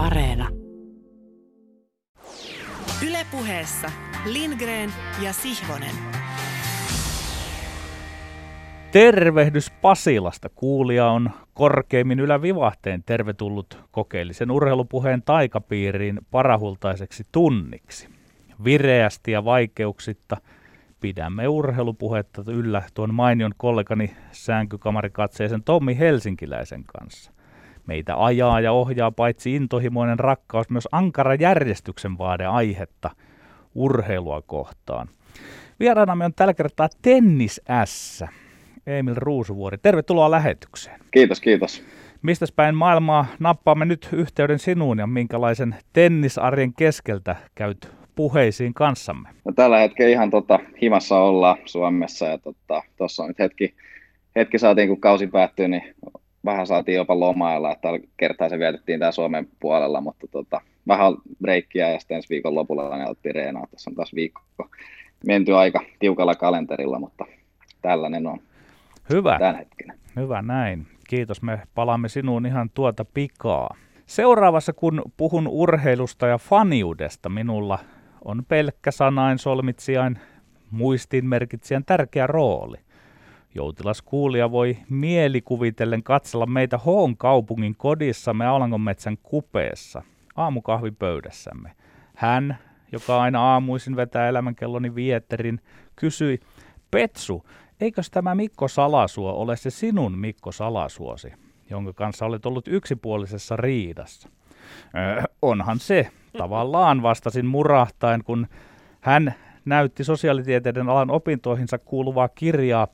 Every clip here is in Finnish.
Areena. Ylepuheessa Lindgren ja Sihvonen. Tervehdys Pasilasta. Kuulija on korkeimmin ylävivahteen tervetullut kokeellisen urheilupuheen taikapiiriin parahultaiseksi tunniksi. Vireästi ja vaikeuksitta pidämme urheilupuhetta yllä tuon mainion kollegani säänkykamarikatseisen Tommi Helsinkiläisen kanssa. Meitä ajaa ja ohjaa paitsi intohimoinen rakkaus myös ankara järjestyksen vaade aihetta urheilua kohtaan. Vieraanamme on tällä kertaa Tennis S. Emil Ruusuvuori. Tervetuloa lähetykseen. Kiitos, kiitos. Mistä päin maailmaa nappaamme nyt yhteyden sinuun ja minkälaisen tennisarjen keskeltä käyt puheisiin kanssamme? No, tällä hetkellä ihan tota, himassa ollaan Suomessa ja tuossa tota, on nyt hetki, hetki saatiin, kun kausi päättyi, niin vähän saatiin jopa lomailla, että tällä kertaa se vietettiin tää Suomen puolella, mutta tota, vähän breikkiä ja sitten ensi viikon lopulla niin otettiin reenaa. Tässä on taas viikko menty aika tiukalla kalenterilla, mutta tällainen on Hyvä. tämän hetkinen. Hyvä näin. Kiitos. Me palaamme sinuun ihan tuota pikaa. Seuraavassa, kun puhun urheilusta ja faniudesta, minulla on pelkkä sanain solmitsijain muistinmerkitsijän tärkeä rooli. Joutilas kuulija voi mielikuvitellen katsella meitä Hoon kaupungin kodissamme Alangonmetsän kupeessa, aamukahvipöydässämme. Hän, joka aina aamuisin vetää elämänkelloni vietterin, kysyi, Petsu, eikös tämä Mikko Salasuo ole se sinun Mikko Salasuosi, jonka kanssa olet ollut yksipuolisessa riidassa? Öö, onhan se, tavallaan vastasin murahtain, kun hän näytti sosiaalitieteiden alan opintoihinsa kuuluvaa kirjaa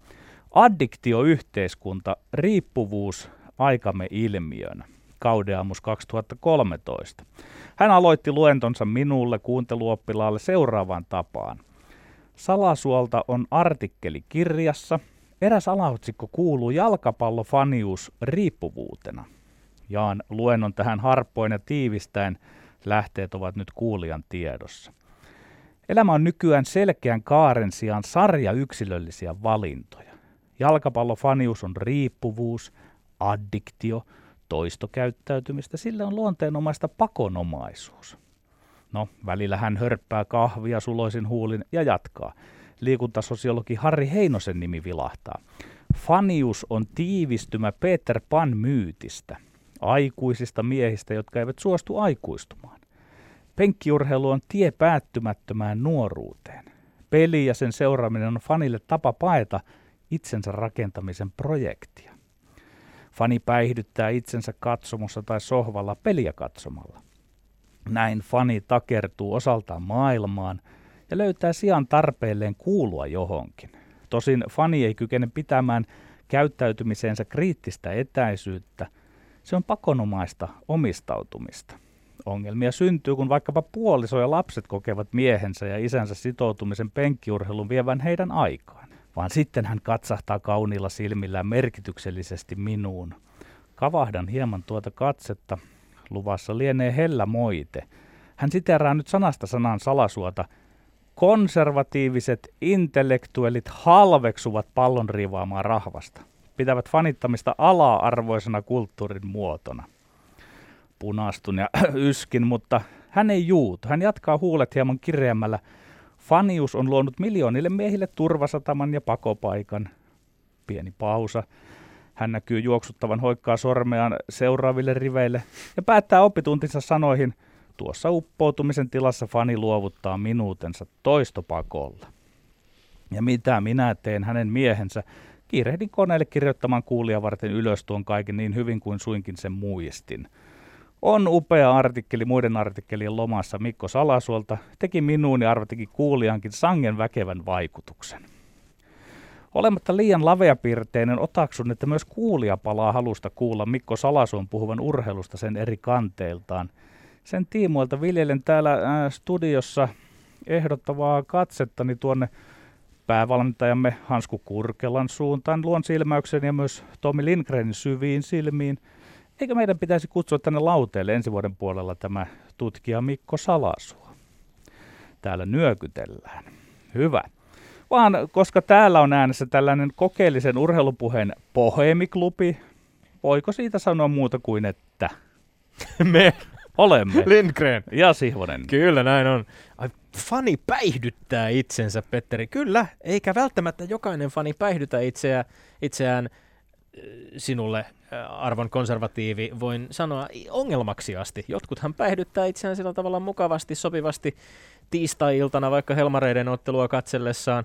Addiktioyhteiskunta, riippuvuus aikamme ilmiönä, kaudeamus 2013. Hän aloitti luentonsa minulle kuunteluoppilaalle seuraavaan tapaan. Salasuolta on artikkeli kirjassa. Eräs alaotsikko kuuluu jalkapallofanius riippuvuutena. Jaan luennon tähän harppoin ja tiivistäen. Lähteet ovat nyt kuulijan tiedossa. Elämä on nykyään selkeän kaaren sijaan sarja yksilöllisiä valintoja. Jalkapallofanius on riippuvuus, addiktio, toistokäyttäytymistä, sillä on luonteenomaista pakonomaisuus. No, välillä hän hörppää kahvia suloisin huulin ja jatkaa. Liikuntasosiologi Harri Heinosen nimi vilahtaa. Fanius on tiivistymä Peter Pan myytistä, aikuisista miehistä, jotka eivät suostu aikuistumaan. Penkkiurheilu on tie päättymättömään nuoruuteen. Peli ja sen seuraaminen on fanille tapa paeta itsensä rakentamisen projektia. Fani päihdyttää itsensä katsomossa tai sohvalla peliä katsomalla. Näin fani takertuu osaltaan maailmaan ja löytää sijaan tarpeelleen kuulua johonkin. Tosin fani ei kykene pitämään käyttäytymiseensä kriittistä etäisyyttä. Se on pakonomaista omistautumista. Ongelmia syntyy, kun vaikkapa puoliso ja lapset kokevat miehensä ja isänsä sitoutumisen penkkiurheilun vievän heidän aikaan. Vaan sitten hän katsahtaa kauniilla silmillään merkityksellisesti minuun. Kavahdan hieman tuota katsetta luvassa lienee hellä moite. Hän siteraa nyt sanasta sanan salasuota. Konservatiiviset intellektuellit halveksuvat pallon riivaamaa rahvasta. Pitävät fanittamista ala-arvoisena kulttuurin muotona. Punastun ja yskin, mutta hän ei juutu. Hän jatkaa huulet hieman kireämmällä. Fanius on luonut miljoonille miehille turvasataman ja pakopaikan. Pieni pausa. Hän näkyy juoksuttavan hoikkaa sormeaan seuraaville riveille ja päättää oppituntinsa sanoihin, tuossa uppoutumisen tilassa fani luovuttaa minuutensa toistopakolla. Ja mitä minä teen hänen miehensä, kiirehdin koneelle kirjoittamaan kuulia varten ylös tuon kaiken niin hyvin kuin suinkin sen muistin. On upea artikkeli muiden artikkelien lomassa Mikko Salasuolta, teki minuun ja arvatikin kuulijankin sangen väkevän vaikutuksen. Olematta liian laveapiirteinen otaksun, että myös kuulija palaa halusta kuulla Mikko Salasuon puhuvan urheilusta sen eri kanteiltaan. Sen tiimoilta viljelen täällä äh, studiossa ehdottavaa katsettani tuonne päävalmentajamme Hansku Kurkelan suuntaan, luon silmäyksen ja myös Tomi Lindgrenin syviin silmiin. Eikö meidän pitäisi kutsua tänne lauteelle ensi vuoden puolella tämä tutkija Mikko Salasuo? Täällä nyökytellään. Hyvä vaan koska täällä on äänessä tällainen kokeellisen urheilupuheen pohemiklubi, voiko siitä sanoa muuta kuin että me, Olemme. Lindgren. Ja Sihvonen. Kyllä näin on. Ai, fani päihdyttää itsensä, Petteri. Kyllä, eikä välttämättä jokainen fani päihdytä itseä, itseään sinulle, arvon konservatiivi, voin sanoa ongelmaksi asti. Jotkuthan päihdyttää itseään sillä tavalla mukavasti, sopivasti tiistai-iltana vaikka Helmareiden ottelua katsellessaan.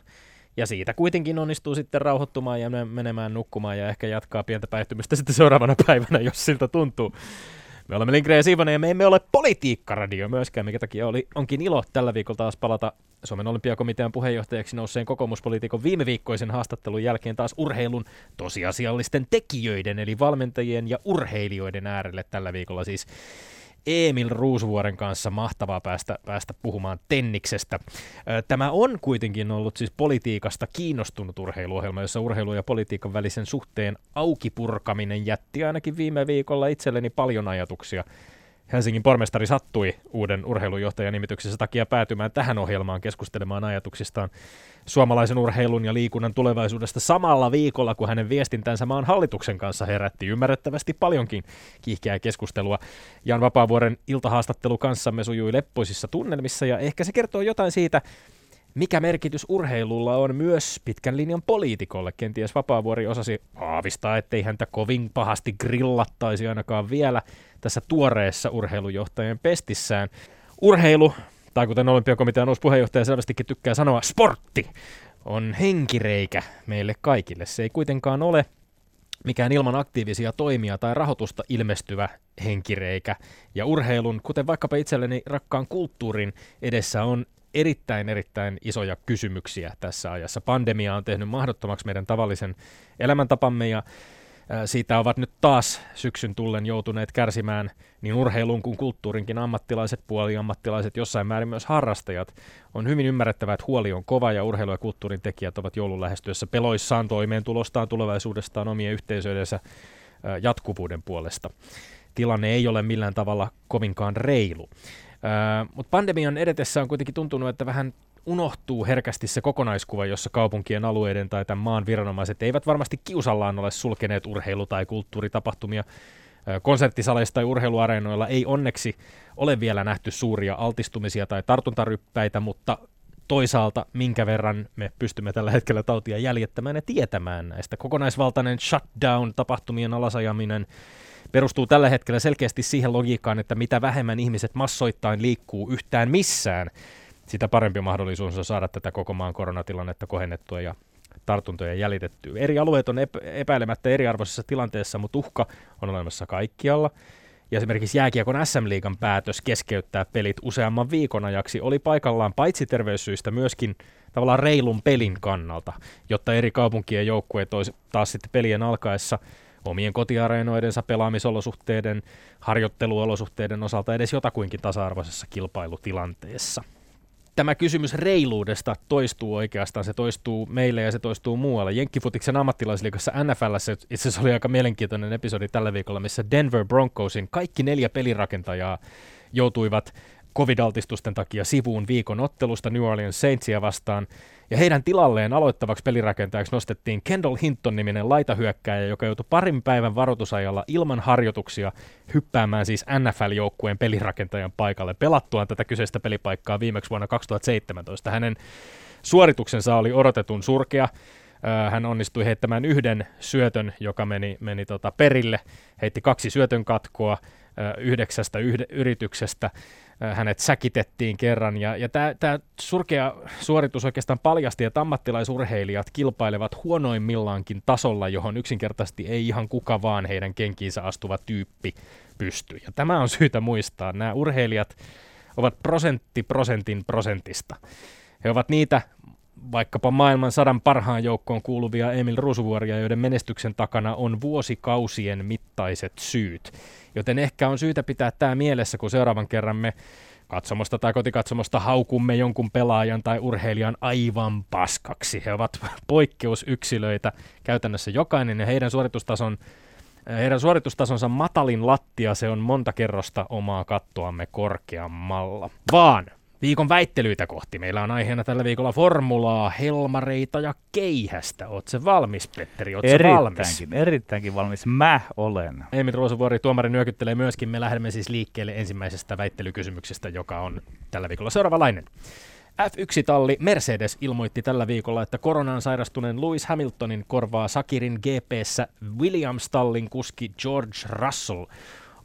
Ja siitä kuitenkin onnistuu sitten rauhoittumaan ja menemään nukkumaan ja ehkä jatkaa pientä päihtymistä sitten seuraavana päivänä, jos siltä tuntuu. Me olemme Lindgren ja Siivonen ja me emme ole politiikkaradio myöskään, mikä takia oli, onkin ilo tällä viikolla taas palata Suomen olympiakomitean puheenjohtajaksi nousseen kokoomuspoliitikon viime viikkoisen haastattelun jälkeen taas urheilun tosiasiallisten tekijöiden eli valmentajien ja urheilijoiden äärelle tällä viikolla siis Emil Ruusvuoren kanssa mahtavaa päästä, päästä puhumaan tenniksestä. Tämä on kuitenkin ollut siis politiikasta kiinnostunut urheiluohjelma, jossa urheilu ja politiikan välisen suhteen aukipurkaminen jätti ainakin viime viikolla itselleni paljon ajatuksia Helsingin pormestari sattui uuden urheilujohtajan nimityksessä takia päätymään tähän ohjelmaan keskustelemaan ajatuksistaan suomalaisen urheilun ja liikunnan tulevaisuudesta samalla viikolla, kun hänen viestintänsä maan hallituksen kanssa herätti ymmärrettävästi paljonkin kiihkeää keskustelua. Jan Vapaavuoren iltahaastattelu kanssamme sujui leppoisissa tunnelmissa ja ehkä se kertoo jotain siitä, mikä merkitys urheilulla on myös pitkän linjan poliitikolle. Kenties Vapaavuori osasi aavistaa, ettei häntä kovin pahasti grillattaisi ainakaan vielä tässä tuoreessa urheilujohtajan pestissään. Urheilu, tai kuten Olympiakomitean uusi puheenjohtaja selvästikin tykkää sanoa, sportti, on henkireikä meille kaikille. Se ei kuitenkaan ole mikään ilman aktiivisia toimia tai rahoitusta ilmestyvä henkireikä. Ja urheilun, kuten vaikkapa itselleni rakkaan kulttuurin edessä on erittäin, erittäin isoja kysymyksiä tässä ajassa. Pandemia on tehnyt mahdottomaksi meidän tavallisen elämäntapamme ja siitä ovat nyt taas syksyn tullen joutuneet kärsimään niin urheilun kuin kulttuurinkin ammattilaiset, puoliammattilaiset, jossain määrin myös harrastajat. On hyvin ymmärrettävää, että huoli on kova ja urheilu- ja kulttuurin tekijät ovat joulun lähestyessä peloissaan toimeentulostaan, tulevaisuudestaan, omien yhteisöidensä jatkuvuuden puolesta. Tilanne ei ole millään tavalla kovinkaan reilu. Mutta pandemian edetessä on kuitenkin tuntunut, että vähän unohtuu herkästi se kokonaiskuva, jossa kaupunkien alueiden tai tämän maan viranomaiset eivät varmasti kiusallaan ole sulkeneet urheilu- tai kulttuuritapahtumia. Konserttisaleissa tai urheiluareenoilla ei onneksi ole vielä nähty suuria altistumisia tai tartuntaryppäitä, mutta toisaalta minkä verran me pystymme tällä hetkellä tautia jäljittämään ja tietämään näistä. Kokonaisvaltainen shutdown, tapahtumien alasajaminen, perustuu tällä hetkellä selkeästi siihen logiikkaan, että mitä vähemmän ihmiset massoittain liikkuu yhtään missään, sitä parempi mahdollisuus on saada tätä koko maan koronatilannetta kohennettua ja tartuntoja jäljitettyä. Eri alueet on epäilemättä eriarvoisessa tilanteessa, mutta uhka on olemassa kaikkialla. Ja esimerkiksi jääkiekon SM-liigan päätös keskeyttää pelit useamman viikon ajaksi oli paikallaan paitsi terveyssyistä myöskin tavallaan reilun pelin kannalta, jotta eri kaupunkien joukkueet olisi taas sitten pelien alkaessa – omien kotiareenoidensa pelaamisolosuhteiden, harjoitteluolosuhteiden osalta edes jotakuinkin tasa-arvoisessa kilpailutilanteessa. Tämä kysymys reiluudesta toistuu oikeastaan, se toistuu meille ja se toistuu muualla. Jenkkifutiksen ammattilaisliigassa NFLssä itse asiassa oli aika mielenkiintoinen episodi tällä viikolla, missä Denver Broncosin kaikki neljä pelirakentajaa joutuivat covid-altistusten takia sivuun viikon ottelusta New Orleans Saintsia vastaan, ja heidän tilalleen aloittavaksi pelirakentajaksi nostettiin Kendall Hinton-niminen laitahyökkääjä, joka joutui parin päivän varoitusajalla ilman harjoituksia hyppäämään siis NFL-joukkueen pelirakentajan paikalle pelattuaan tätä kyseistä pelipaikkaa viimeksi vuonna 2017. Hänen suorituksensa oli odotetun surkea, hän onnistui heittämään yhden syötön, joka meni, meni tota perille, heitti kaksi syötön katkoa yhdeksästä yhde, yrityksestä, hänet säkitettiin kerran, ja, ja tämä surkea suoritus oikeastaan paljasti, että ammattilaisurheilijat kilpailevat huonoimmillaankin tasolla, johon yksinkertaisesti ei ihan kuka vaan heidän kenkiinsä astuva tyyppi pysty. Ja tämä on syytä muistaa. Nämä urheilijat ovat prosentti prosentin prosentista. He ovat niitä vaikkapa maailman sadan parhaan joukkoon kuuluvia Emil Rusuvuoria, joiden menestyksen takana on vuosikausien mittaiset syyt. Joten ehkä on syytä pitää tämä mielessä, kun seuraavan kerran me katsomosta tai kotikatsomosta haukumme jonkun pelaajan tai urheilijan aivan paskaksi. He ovat poikkeusyksilöitä käytännössä jokainen ja heidän suoritustason heidän suoritustasonsa matalin lattia, se on monta kerrosta omaa kattoamme korkeammalla. Vaan Viikon väittelyitä kohti. Meillä on aiheena tällä viikolla formulaa, helmareita ja keihästä. Oletko valmis, Petteri? Oletko valmis? Erittäinkin, erittäinkin valmis. Mä olen. Emil Ruosuvuori, tuomari nyökyttelee myöskin. Me lähdemme siis liikkeelle ensimmäisestä väittelykysymyksestä, joka on tällä viikolla seuraavalainen. F1-talli Mercedes ilmoitti tällä viikolla, että koronaan sairastuneen Lewis Hamiltonin korvaa Sakirin GPssä Williams-tallin kuski George Russell.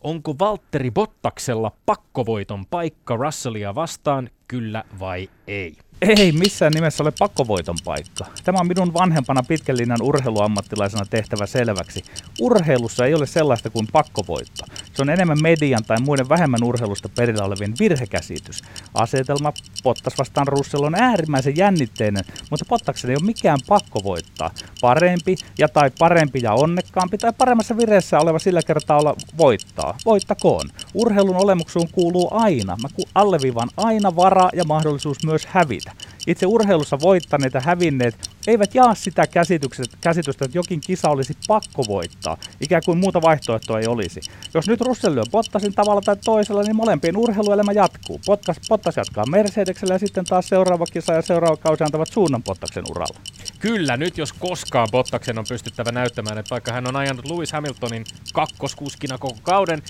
Onko Valtteri Bottaksella pakkovoiton paikka Russellia vastaan, kyllä vai ei? Ei missään nimessä ole pakkovoiton paikka. Tämä on minun vanhempana pitkän linjan urheiluammattilaisena tehtävä selväksi. Urheilussa ei ole sellaista kuin pakkovoitto. Se on enemmän median tai muiden vähemmän urheilusta perillä olevien virhekäsitys. Asetelma Pottas vastaan Russell on äärimmäisen jännitteinen, mutta Pottaksen ei ole mikään pakko voittaa. Parempi ja tai parempi ja onnekkaampi tai paremmassa vireessä oleva sillä kertaa olla voittaa. Voittakoon. Urheilun olemuksuun kuuluu aina, mä alleviivan aina vara ja mahdollisuus myös hävitä. Itse urheilussa voittaneet ja hävinneet eivät jaa sitä käsitystä, että jokin kisa olisi pakko voittaa, ikään kuin muuta vaihtoehtoa ei olisi. Jos nyt Russell lyö Bottasin tavalla tai toisella, niin molempien urheiluelämä jatkuu. Bottas, Bottas jatkaa Mercedeksellä ja sitten taas seuraava kisa ja seuraava kausi antavat suunnan Bottaksen uralla. Kyllä, nyt jos koskaan Bottaksen on pystyttävä näyttämään, että vaikka hän on ajanut Lewis Hamiltonin kakkoskuskina koko kauden,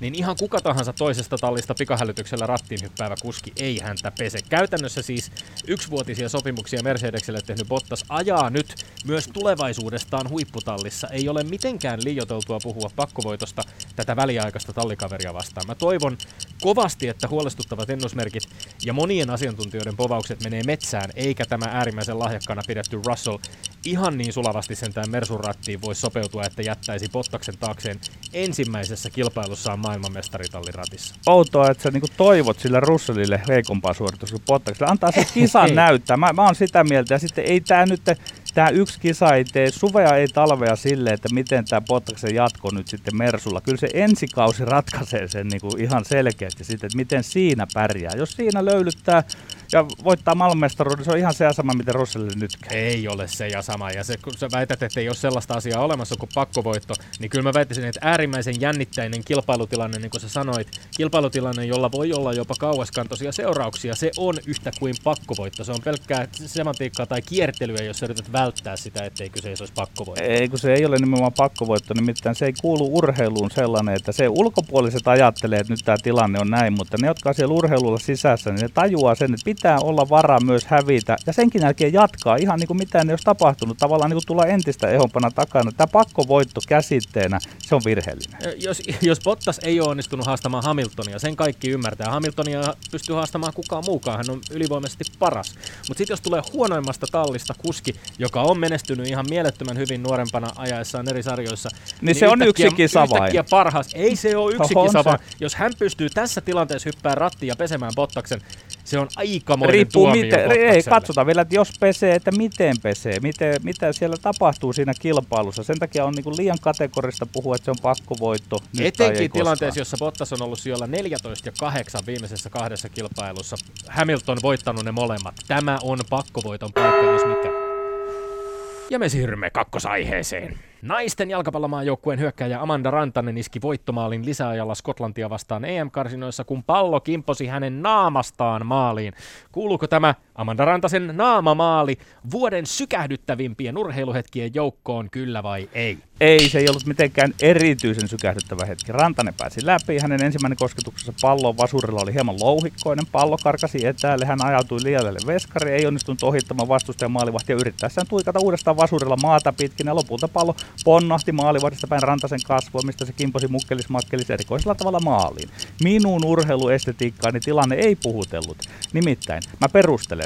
niin ihan kuka tahansa toisesta tallista pikahälytyksellä rattiin hyppäävä kuski ei häntä pese. Käytännössä siis yksivuotisia sopimuksia Mercedekselle tehnyt Bottas ajaa nyt myös tulevaisuudestaan huipputallissa. Ei ole mitenkään liioteltua puhua pakkovoitosta tätä väliaikaista tallikaveria vastaan. Mä toivon kovasti, että huolestuttavat ennusmerkit ja monien asiantuntijoiden povaukset menee metsään, eikä tämä äärimmäisen lahjakkaana pidetty Russell ihan niin sulavasti sentään Mersun rattiin voisi sopeutua, että jättäisi Bottaksen taakseen ensimmäisessä kilpailussaan maailmanmestaritallin ratissa. Outoa, että sä niinku toivot sille Russellille heikompaa suoritusta kuin. Antaa se kisan näyttää. Mä, mä oon sitä mieltä. Ja sitten ei tämä nyt tämä yksi kisa ei tee suvea ei talvea sille, että miten tämä Bottaksen jatko nyt sitten Mersulla. Kyllä se ensikausi ratkaisee sen niin kuin ihan selkeästi sitten, että miten siinä pärjää. Jos siinä löylyttää ja voittaa maailmanmestaruuden, se on ihan se sama, miten Russellille nyt Ei ole se ja sama. Ja se, kun sä väität, että ei ole sellaista asiaa olemassa kuin pakkovoitto, niin kyllä mä väittäisin, että äärimmäisen jännittäinen kilpailutilanne, niin kuin sä sanoit, kilpailutilanne, jolla voi olla jopa kauaskantoisia seurauksia, se on yhtä kuin pakkovoitto. Se on pelkkää semantiikkaa tai kiertelyä, jos sä yrität välttää sitä, ettei kyseessä olisi pakkovoitto. Ei, kun se ei ole nimenomaan pakkovoitto, nimittäin se ei kuulu urheiluun sellainen, että se ulkopuoliset ajattelee, että nyt tämä tilanne on näin, mutta ne, jotka on siellä urheilulla sisässä, niin ne tajuaa sen, että pitää olla varaa myös hävitä ja senkin jälkeen jatkaa ihan niin kuin mitään ei olisi tapahtunut. Tavallaan niin kuin tulla entistä ehompana takana. Tämä pakkovoitto käsitteenä, se on virheellinen. Jos, jos Bottas ei ole onnistunut haastamaan Hamiltonia, sen kaikki ymmärtää. Hamiltonia pystyy haastamaan kukaan muukaan, hän on ylivoimaisesti paras. Mutta sitten jos tulee huonoimmasta tallista kuski, joka on menestynyt ihan mielettömän hyvin nuorempana ajaessaan eri sarjoissa. Niin, niin se on yksi kisa vain. parhaas. Ei se ole yksi kisa vaan. Jos hän pystyy tässä tilanteessa hyppää rattiin ja pesemään Bottaksen, se on aikamoinen Riippuu miten, ei, katsotaan vielä, että jos pesee, että miten pesee, miten, mitä siellä tapahtuu siinä kilpailussa. Sen takia on niin liian kategorista puhua, että se on pakkovoitto. Etenkin tilanteessa, jossa Bottas on ollut siellä 14 ja 8 viimeisessä kahdessa kilpailussa. Hamilton voittanut ne molemmat. Tämä on pakkovoiton paikka, jos mikä. Ja me siirrymme kakkosaiheeseen. Naisten jalkapallomaajoukkueen hyökkäjä Amanda Rantanen iski voittomaalin lisäajalla Skotlantia vastaan EM-karsinoissa, kun pallo kimposi hänen naamastaan maaliin. Kuuluuko tämä Amanda Rantasen naamamaali vuoden sykähdyttävimpien urheiluhetkien joukkoon, kyllä vai ei? Ei, se ei ollut mitenkään erityisen sykähdyttävä hetki. Rantanen pääsi läpi, hänen ensimmäinen kosketuksessa pallon vasurilla oli hieman louhikkoinen, pallo karkasi etäälle, hän ajautui liialle veskari, ei onnistunut ohittamaan vastustajan maalivahtia yrittäessään tuikata uudestaan vasurilla maata pitkin ja lopulta pallo ponnahti maalivahdista päin Rantasen kasvua, mistä se kimposi mukkelis makkelis erikoisella tavalla maaliin. Minun urheiluestetiikkaani tilanne ei puhutellut. Nimittäin, mä perustelen,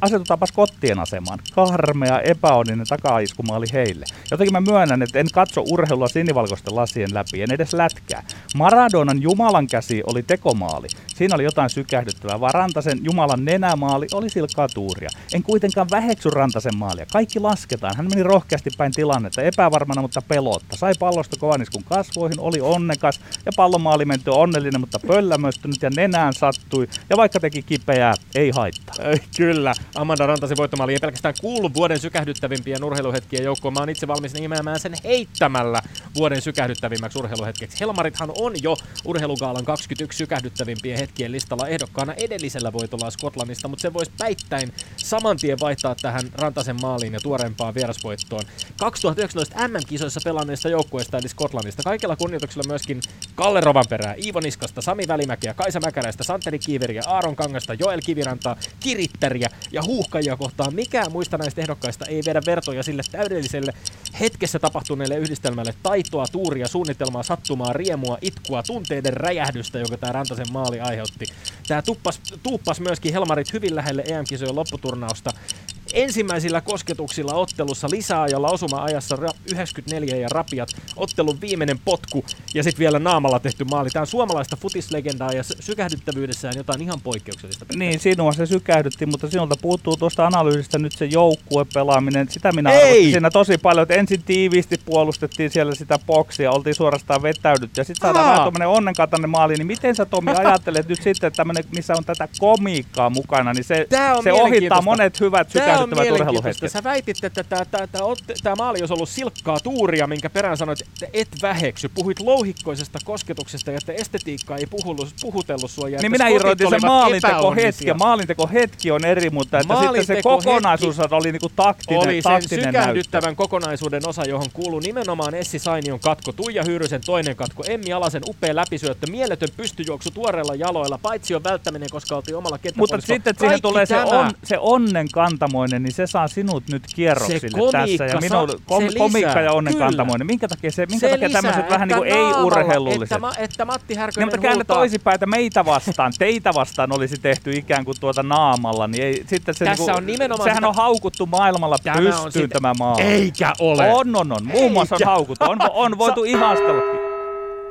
asetutaanpa kottien asemaan. Karmea, epäonninen takaiskumaali heille. Jotenkin mä myönnän, että en katso urheilua sinivalkoisten lasien läpi, en edes lätkää. Maradonan Jumalan käsi oli tekomaali. Siinä oli jotain sykähdyttävää, vaan Rantasen Jumalan nenämaali oli silkkaa tuuria. En kuitenkaan väheksy Rantasen maalia. Kaikki lasketaan. Hän meni rohkeasti päin tilannetta, epävarmana mutta pelotta. Sai pallosta kovaniskun kasvoihin, oli onnekas ja pallomaali menti onnellinen, mutta pöllämöstynyt ja nenään sattui. Ja vaikka teki kipeää, ei haittaa. Kyllä. Amanda Rantasen voittomaali ei pelkästään kuulu vuoden sykähdyttävimpien urheiluhetkien joukkoon. Mä oon itse valmis nimeämään sen heittämällä vuoden sykähdyttävimmäksi urheiluhetkeksi. Helmarithan on jo urheilugaalan 21 sykähdyttävimpien hetkien listalla ehdokkaana edellisellä voitolla Skotlannista, mutta se voisi päittäin saman tien vaihtaa tähän Rantasen maaliin ja tuoreempaan vierasvoittoon. 2019 MM-kisoissa pelanneista joukkueista eli Skotlannista. Kaikella kunnioituksella myöskin Kalle Rovanperää, Iivo Niskasta, Sami Välimäkeä, Kaisa Mäkäräistä, Santeri Kiiveriä, Aaron Kangasta, Joel Kivirantaa, Kirittäriä ja Huuhkajia kohtaan. Mikään muista näistä ehdokkaista ei vedä vertoja sille täydelliselle hetkessä tapahtuneelle yhdistelmälle taitoa, tuuria, suunnitelmaa, sattumaa, riemua, itkua, tunteiden räjähdystä, joka tämä Rantasen maali aiheutti. Tämä tuppas, myöskin Helmarit hyvin lähelle EM-kisojen lopputurnausta ensimmäisillä kosketuksilla ottelussa lisäajalla osuma-ajassa 94 ja rapiat, ottelun viimeinen potku ja sitten vielä naamalla tehty maali. Tämä on suomalaista futislegendaa ja sykähdyttävyydessään jotain ihan poikkeuksellista. Niin, sinua se sykähdytti, mutta sinulta puuttuu tuosta analyysistä nyt se joukkuepelaaminen. Sitä minä Ei! arvostin siinä tosi paljon, että ensin tiiviisti puolustettiin siellä sitä boksia, oltiin suorastaan vetäydyt ja sitten saadaan Aa. vähän tuommoinen onnenkantainen maali. Niin miten sä Tomi ajattelet nyt sitten, että missä on tätä komiikkaa mukana, niin se, se ohittaa monet hyvät Tämä on mielenkiintoista. Sä väitit, että tämä, maali olisi ollut silkkaa tuuria, minkä perään sanoit, että et väheksy. Puhuit louhikkoisesta kosketuksesta ja että estetiikka ei puhullut, puhutellut sua. Ja Niin minä sen olivat maalinteko hetki. Maalinteko hetki on eri, mutta että sitten se kokonaisuus oli niinku taktinen, Oli sen taktinen näyttö. sykähdyttävän kokonaisuuden osa, johon kuuluu nimenomaan Essi Sainion katko, Tuija Hyyrysen toinen katko, Emmi Alasen upea läpisyöttö, mieletön pystyjuoksu tuoreilla jaloilla, paitsi on välttäminen, koska oltiin omalla Mutta kenttäpuoliskolla. sitten että siihen tulee se, on, se onnen kantamoinen, niin se saa sinut nyt kierroksille Se komiikka tässä. Ja saa- minun, kom, se komiikka ja onnen kyllä. kantamoinen. Minkä takia, se, minkä se takia lisää, tämmöiset vähän niin kuin että ei-urheilulliset? Että, ma, että Matti Niin, Härkönen mutta käännä huutaa. toisinpäin, että meitä vastaan, teitä vastaan olisi tehty ikään kuin tuota naamalla, niin ei, sitten se Tässä niinku, on nimenomaan sehän sitä- on haukuttu maailmalla Tämä on pystyyn tämä maa. Eikä ole. On, on, on. Muun muassa on haukuttu. On, on voitu ihastella.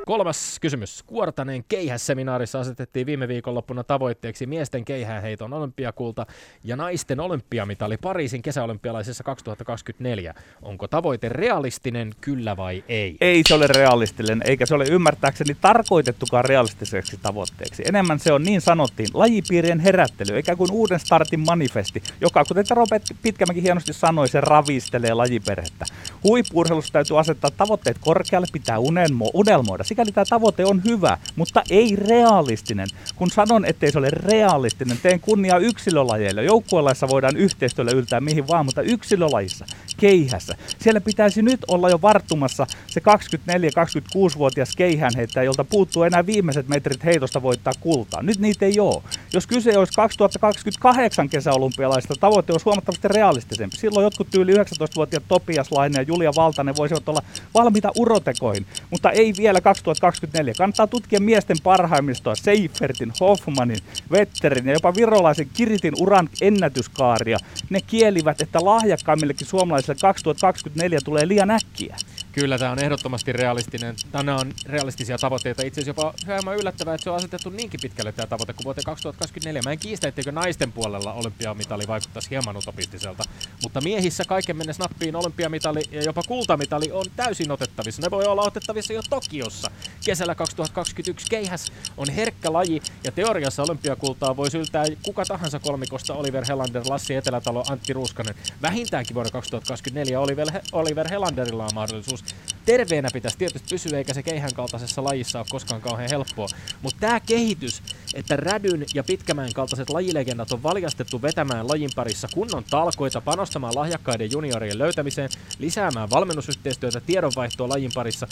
Kolmas kysymys. Kuortaneen keihässeminaarissa asetettiin viime viikonloppuna tavoitteeksi miesten keihäänheiton olympiakulta ja naisten olympiamitali Pariisin kesäolympialaisessa 2024. Onko tavoite realistinen, kyllä vai ei? Ei se ole realistinen, eikä se ole ymmärtääkseni tarkoitettukaan realistiseksi tavoitteeksi. Enemmän se on niin sanottiin lajipiirien herättely, eikä kuin uuden startin manifesti, joka, kuten Robert Pitkämäki hienosti sanoi, se ravistelee lajiperhettä. Huippuurheilussa täytyy asettaa tavoitteet korkealle, pitää unelmo, unelmoida. Sikäli tämä tavoite on hyvä, mutta ei realistinen. Kun sanon, ettei se ole realistinen, teen kunnia yksilölajeille. Joukkuelaissa voidaan yhteistyöllä yltää mihin vaan, mutta yksilölajissa, keihässä, siellä pitäisi nyt olla jo varttumassa se 24-26-vuotias keihäänheittäjä, jolta puuttuu enää viimeiset metrit heitosta voittaa kultaa. Nyt niitä ei ole. Jos kyse olisi 2028 kesäolympialaisista, tavoite olisi huomattavasti realistisempi. Silloin jotkut tyyli 19-vuotiaat Topias Laine ja Julia Valtanen voisivat olla valmiita urotekoihin, mutta ei vielä 2024. Kannattaa tutkia miesten parhaimmistoa, Seifertin, Hoffmanin, Vetterin ja jopa virolaisen Kiritin uran ennätyskaaria. Ne kielivät, että lahjakkaimmillekin suomalaisille 2024 tulee liian äkkiä. Kyllä, tämä on ehdottomasti realistinen. Nämä on realistisia tavoitteita. Itse asiassa jopa hieman yllättävää, että se on asetettu niinkin pitkälle tämä tavoite kuin vuoteen 2024. Mä en kiistä, etteikö naisten puolella olympiamitali vaikuttaisi hieman utopistiselta. Mutta miehissä kaiken mennessä nappiin olympiamitali ja jopa kultamitali on täysin otettavissa. Ne voi olla otettavissa jo Tokiossa. Kesällä 2021 keihäs on herkkä laji ja teoriassa olympiakultaa voi syltää kuka tahansa kolmikosta Oliver Helander, Lassi Etelätalo, Antti Ruuskanen. Vähintäänkin vuonna 2024 Oliver, Oliver Helanderilla on mahdollisuus. Terveenä pitäisi tietysti pysyä, eikä se keihän kaltaisessa lajissa ole koskaan kauhean helppoa. Mutta tämä kehitys, että Rädyn ja Pitkämäen kaltaiset lajilegendat on valjastettu vetämään lajin parissa kunnon talkoita, panostamaan lahjakkaiden juniorien löytämiseen, lisäämään valmennusyhteistyötä, tiedonvaihtoa lajin parissa.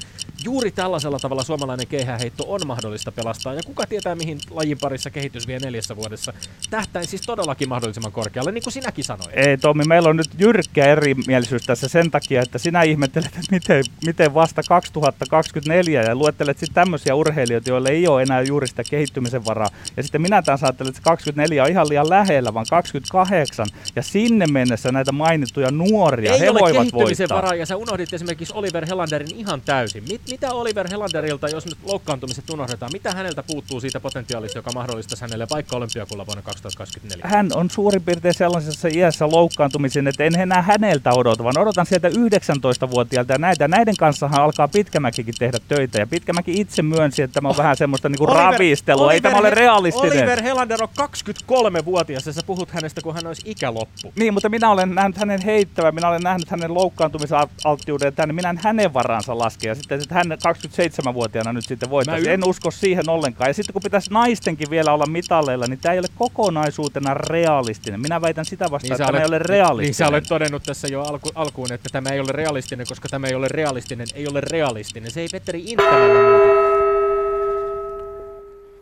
Juuri tällaisella tavalla suomalainen keihäänheitto on mahdollista pelastaa, ja kuka tietää mihin lajin parissa kehitys vie neljässä vuodessa. Tähtäin siis todellakin mahdollisimman korkealle, niin kuin sinäkin sanoit. Ei Tommi, meillä on nyt jyrkkä erimielisyys tässä sen takia, että sinä ihmettelet, että miten, miten vasta 2024 ja luettelet sitten tämmöisiä urheilijoita, joille ei ole enää juuri sitä kehittymisen varaa. Ja sitten minä taas ajattelin, että 24 on ihan liian lähellä, vaan 28. Ja sinne mennessä näitä mainittuja nuoria, Ei he ole voivat kehittymisen voittaa. varaa, ja sä unohdit esimerkiksi Oliver Helanderin ihan täysin. Mit, mitä Oliver Helanderilta, jos nyt loukkaantumiset unohdetaan, mitä häneltä puuttuu siitä potentiaalista, joka mahdollistaisi hänelle vaikka olympiakulla vuonna 2024? hän on suurin piirtein sellaisessa iässä loukkaantumisen, että en enää häneltä odota, vaan odotan sieltä 19-vuotiaalta ja näitä. Näiden kanssahan alkaa Pitkämäkikin tehdä töitä. Ja Pitkämäki itse myönsi, että tämä on vähän semmoista niinku ravistelua. Ei tämä ole realistinen. Oliver Helander on 23-vuotias ja sä puhut hänestä, kun hän olisi ikäloppu. Niin, mutta minä olen nähnyt hänen heittävän, minä olen nähnyt hänen loukkaantumisalttiuden tänne, minä en hänen varansa laskea. Ja sitten että hän 27-vuotiaana nyt sitten voittaisi. En usko siihen ollenkaan. Ja sitten kun pitäisi naistenkin vielä olla mitalleilla, niin tämä ei ole kokonaisuutena realistinen. Minä väitän sitä vastaan, Niin että tämä ei ole realistinen. Niin sä olet todennut tässä jo alku, alkuun, että tämä ei ole realistinen, koska tämä ei ole realistinen, ei ole realistinen. Se ei Petteri Inttämällä.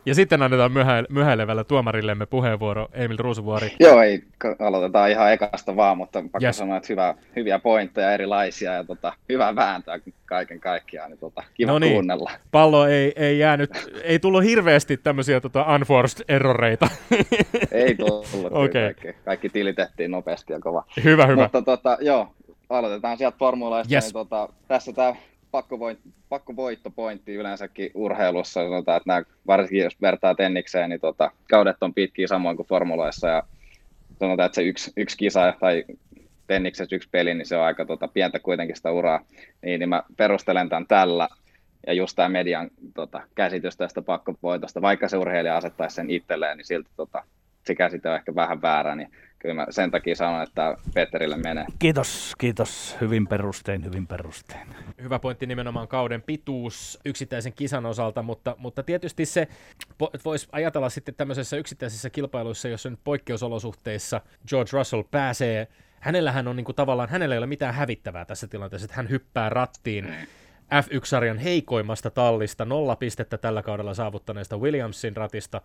Ja sitten annetaan myöhä, myöhäilevällä tuomarillemme puheenvuoro Emil Ruusuvuori. Joo, ei, aloitetaan ihan ekasta vaan, mutta pakko Yes. sanoa, että hyvä, hyviä pointteja erilaisia ja tota, hyvä vääntöä kaiken kaikkiaan, niin tota, kiva No niin. kuunnella. Pallo ei, ei jäänyt, ei tullut hirveästi tämmöisiä tota, unforced erroreita. Ei tullut, Okei. kaikki, kaikki tilitettiin nopeasti ja kova. hyvä, hyvä. Mutta tota, joo, aloitetaan sieltä formuloista, Yes. niin tota, tässä tämä pakkovoit, pakkovoittopointti yleensäkin urheilussa, sanotaan, että nämä, varsinkin jos vertaa tennikseen, niin tota, kaudet on pitkiä samoin kuin formuloissa. Ja sanotaan, että se yksi, yksi kisa tai tenniksessä yksi peli, niin se on aika tota, pientä kuitenkin sitä uraa, niin, niin mä perustelen tämän tällä, ja just tämä median tota, käsitys tästä pakkovoitosta, vaikka se urheilija asettaisi sen itselleen, niin silti tota, se käsite on ehkä vähän väärä, niin kyllä mä sen takia sanon, että Petterille menee. Kiitos, kiitos. Hyvin perustein, hyvin perustein. Hyvä pointti nimenomaan kauden pituus yksittäisen kisan osalta, mutta, mutta tietysti se voisi ajatella sitten tämmöisessä yksittäisissä kilpailuissa, jos nyt poikkeusolosuhteissa George Russell pääsee, hänellähän on niin kuin tavallaan, hänellä ei ole mitään hävittävää tässä tilanteessa, että hän hyppää rattiin F1-sarjan heikoimmasta tallista, nolla pistettä tällä kaudella saavuttaneesta Williamsin ratista,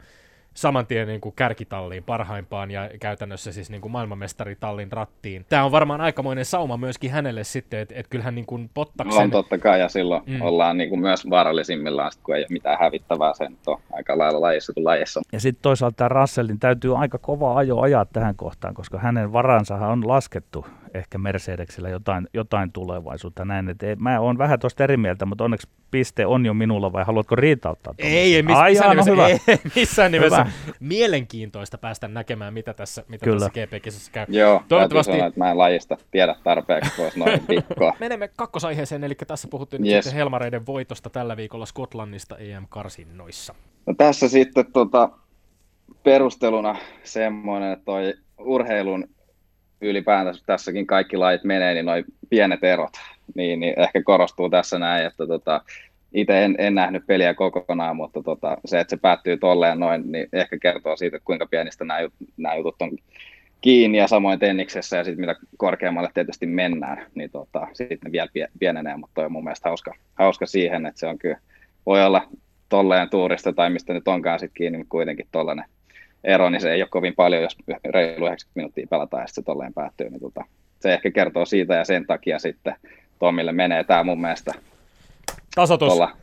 saman tien niin kuin kärkitalliin parhaimpaan ja käytännössä siis niin kuin maailmanmestaritallin rattiin. Tämä on varmaan aikamoinen sauma myöskin hänelle sitten, että et kyllähän niin kuin Pottaksen... On totta kai, ja silloin Mm. ollaan niin kuin myös vaarallisimmillaan, sit kun ei ole mitään hävittävää sen on aika lailla lajissa kuin lajissa. Ja sitten toisaalta tämä Russellin täytyy aika kova ajo ajaa tähän kohtaan, koska hänen varansahan on laskettu ehkä Mercedeksellä jotain, jotain tulevaisuutta näin. Et ei, mä oon vähän tuosta eri mieltä, mutta onneksi piste on jo minulla vai haluatko riitauttaa? Ei, ei miss, Ai missään, no nimessä, hyvä. ei missään nimessä. Hyvä. Mielenkiintoista päästä näkemään, mitä tässä, mitä Kyllä. tässä GP-kisassa käy. Joo, Toivottavasti- sanoa, että mä en lajista tiedä tarpeeksi, voisi noin pikkoa. Menemme kakkosaiheeseen, eli tässä puhuttiin yes. Helmareiden voitosta tällä viikolla Skotlannista EM-karsinnoissa. No tässä sitten tota, perusteluna semmoinen, että toi urheilun ylipäätänsä tässäkin kaikki lajit menee, niin noin pienet erot, niin, niin ehkä korostuu tässä näin, että tota, itse en, en nähnyt peliä kokonaan, mutta tota, se, että se päättyy tolleen noin, niin ehkä kertoo siitä, kuinka pienistä nämä, nämä jutut on kiinni ja samoin tenniksessä ja sitten mitä korkeammalle tietysti mennään, niin tota, sitten vielä pie- pienenee, mutta toi on mun mielestä hauska, hauska siihen, että se on kyllä, voi olla tolleen tuurista tai mistä nyt onkaan sitten kiinni, mutta kuitenkin tollainen ero, niin se ei ole kovin paljon, jos reilu 90 minuuttia pelataan ja sitten se tolleen päättyy, niin tota, se ehkä kertoo siitä ja sen takia sitten Tomille menee tämä mun mielestä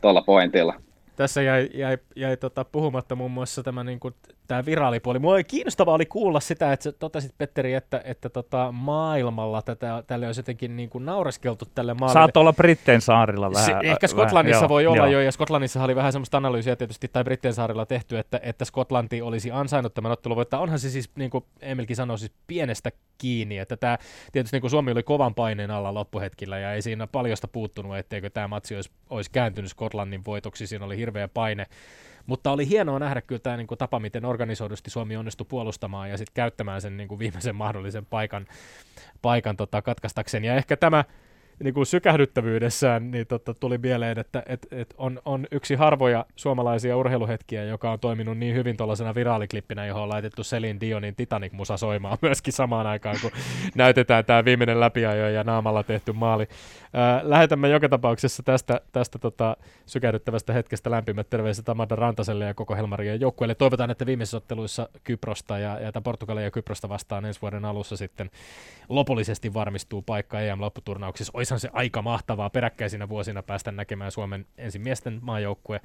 tuolla pointilla. Tässä jäi, jäi, jäi tota, puhumatta muun muassa tämä, niin kuin, tämä viraalipuoli. Mua kiinnostavaa oli kuulla sitä, että sä totesit, Petteri, että, että tota, maailmalla tätä, tälle olisi jotenkin niin kuin naureskeltu tälle maalille. Saat olla Brittein saarilla vähän. Se, ehkä vähän, Skotlannissa joo, voi olla joo. jo, ja Skotlannissa oli vähän semmoista analyysiä tietysti, tai Brittein saarilla tehty, että, että Skotlanti olisi ansainnut tämän ottelun voittaa. Onhan se siis, niin kuin Emilkin sanoi, siis pienestä kiinni, että tämä, tietysti niin kuin Suomi oli kovan paineen alla loppuhetkillä, ja ei siinä paljosta puuttunut, etteikö tämä matsi olisi, olisi kääntynyt Skotlannin voitoksi, siinä oli hirveä paine. Mutta oli hienoa nähdä kyllä tämä niin kuin tapa, miten organisoidusti Suomi onnistui puolustamaan ja sitten käyttämään sen niin kuin viimeisen mahdollisen paikan, paikan tota, katkaistakseen. Ja ehkä tämä niin kuin sykähdyttävyydessään niin tota, tuli mieleen, että et, et on, on yksi harvoja suomalaisia urheiluhetkiä, joka on toiminut niin hyvin tuollaisena viraaliklippinä, johon on laitettu Selin Dionin Titanic-musa soimaan myöskin samaan aikaan, kun näytetään tämä viimeinen läpiajo ja naamalla tehty maali. Ää, lähetämme joka tapauksessa tästä, tästä tota, sykähdyttävästä hetkestä lämpimät terveiset Amanda Rantaselle ja koko Helmarien joukkueelle. Toivotaan, että viimeisissä otteluissa Kyprosta ja, ja Portugalia ja Kyprosta vastaan ensi vuoden alussa sitten lopullisesti varmistuu paikka EM-lopputurnauksissa. Oishan se aika mahtavaa peräkkäisinä vuosina päästä näkemään Suomen ensin miesten maajoukkue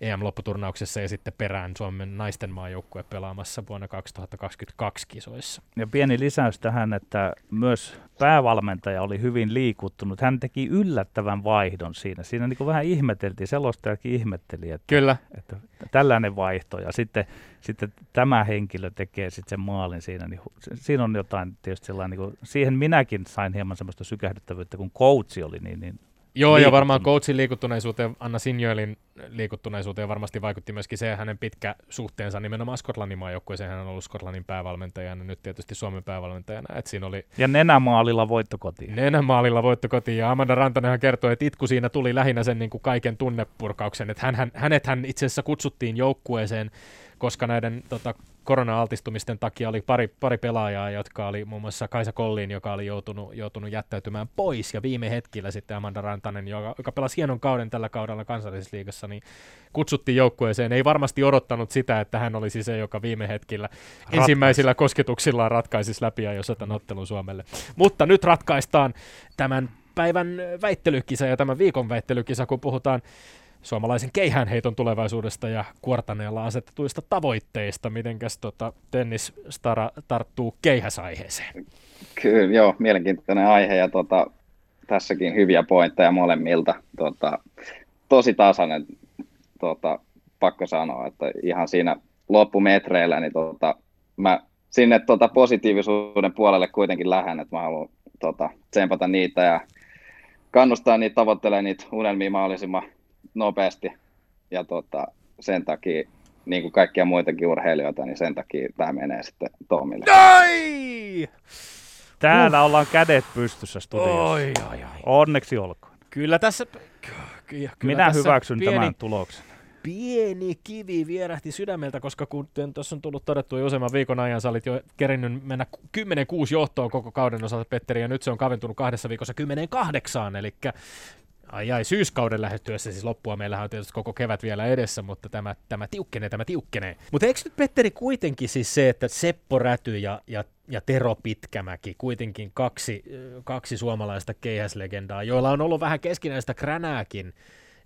EM-lopputurnauksessa ja sitten perään Suomen naisten maajoukkue pelaamassa vuonna 2022 kisoissa. Ja pieni lisäys tähän, että myös päävalmentaja oli hyvin liikuttunut. Hän teki yllättävän vaihdon siinä. Siinä niin kuin vähän ihmeteltiin, selostajakin ihmetteli, että, Kyllä. että tällainen vaihto. Ja sitten, sitten tämä henkilö tekee sitten sen maalin siinä. Niin siinä on jotain tietysti sellainen, niin kuin, siihen minäkin sain hieman semmoista sykähdyttävyyttä, kun coachi oli niin, niin Joo, ja varmaan coachin liikuttuneisuuteen, Anna Sinjoelin liikuttuneisuuteen varmasti vaikutti myöskin se hänen pitkä suhteensa nimenomaan Skotlannin maajoukkueeseen. Hän on ollut Skotlannin päävalmentajana, nyt tietysti Suomen päävalmentajana. Et siinä oli ja nenämaalilla voitto kotiin. Nenämaalilla voitto kotiin, ja Amanda Rantanenhan kertoi, että itku siinä tuli lähinnä sen niin kuin kaiken tunnepurkauksen. Että hän, hän, hänet hän itse asiassa kutsuttiin joukkueeseen, koska näiden tota, korona-altistumisten takia oli pari, pari pelaajaa, jotka oli muun muassa Kaisa Kolliin, joka oli joutunut, joutunut jättäytymään pois, ja viime hetkillä sitten Amanda Rantanen, joka, joka pelasi hienon kauden tällä kaudella kansallisessa liigassa, niin kutsuttiin joukkueeseen. Ei varmasti odottanut sitä, että hän olisi se, joka viime hetkillä Ratkaisi. ensimmäisillä kosketuksillaan ratkaisisi läpi ja jos otan ottelun Suomelle. Mutta nyt ratkaistaan tämän päivän väittelykisa ja tämän viikon väittelykisa, kun puhutaan suomalaisen keihäänheiton tulevaisuudesta ja Kuortaneella asetetuista tavoitteista. Mitenkäs tota, tennisstara tarttuu keihäsaiheeseen? Kyllä, joo, mielenkiintoinen aihe ja tota, tässäkin hyviä pointteja molemmilta. Tota, tosi tasainen, tota, pakko sanoa, että ihan siinä loppumetreillä, niin tota, mä sinne tota, positiivisuuden puolelle kuitenkin lähden, että mä haluan tota, tsempata niitä ja kannustaa niitä tavoittelemaan niitä unelmia mahdollisimman nopeasti ja tota, sen takia, niin kuin kaikkia muitakin urheilijoita, niin sen takia tämä menee sitten Tomille. Ai! Täällä uh. ollaan kädet pystyssä studiossa. Oi, oi, oi. Onneksi olkoon. Kyllä tässä... Kyllä Minä tässä hyväksyn pieni, tämän tuloksen. Pieni kivi vierähti sydämeltä, koska kuten tuossa on tullut todettua jo useamman viikon ajan, sä olit jo kerinnyt mennä 10-6 johtoon koko kauden osalta, Petteri, ja nyt se on kaventunut kahdessa viikossa 10-8, eli Ai ai, syyskauden lähettyessä siis loppua. Meillähän on tietysti koko kevät vielä edessä, mutta tämä, tämä tiukkenee, tämä tiukkenee. Mutta eikö nyt Petteri kuitenkin siis se, että Seppo Räty ja, ja, ja Tero Pitkämäki, kuitenkin kaksi, kaksi suomalaista keihäslegendaa, joilla on ollut vähän keskinäistä kränääkin,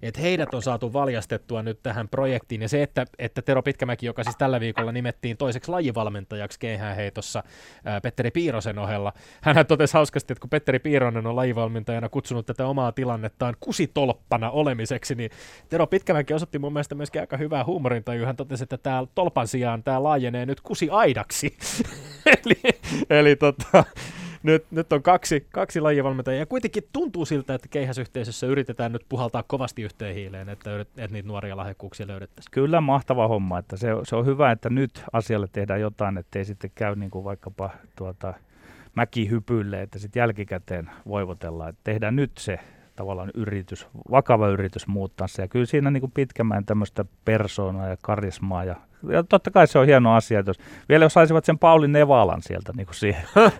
että heidät on saatu valjastettua nyt tähän projektiin, ja se, että, että Tero Pitkämäki, joka siis tällä viikolla nimettiin toiseksi lajivalmentajaksi keihäänheitossa ää, Petteri Piirosen ohella, hän totesi hauskasti, että kun Petteri Piironen on lajivalmentajana kutsunut tätä omaa tilannettaan kusitolppana olemiseksi, niin Tero Pitkämäki osoitti mun mielestä myöskin aika hyvää huumorintaju. Hän totesi, että tämä tolpan sijaan tämä laajenee nyt kusiaidaksi. eli, eli tota, nyt, nyt on kaksi, kaksi lajivalmentajaa, ja kuitenkin tuntuu siltä, että keihäsyhteisössä yritetään nyt puhaltaa kovasti yhteen hiileen, että, että niitä nuoria lahjakkuuksia löydettäisiin. Kyllä mahtava homma, että se, se on hyvä, että nyt asialle tehdään jotain, ettei sitten käy niin kuin vaikkapa tuota, mäkihypylle, että sitten jälkikäteen voivotellaan, että tehdään nyt se tavallaan yritys, vakava yritys muuttaa se. Ja kyllä siinä niin kuin pitkämään tämmöistä persoonaa ja karismaa ja, ja totta kai se on hieno asia, että jos, vielä jos saisivat sen Pauli Nevalan sieltä niin kuin siihen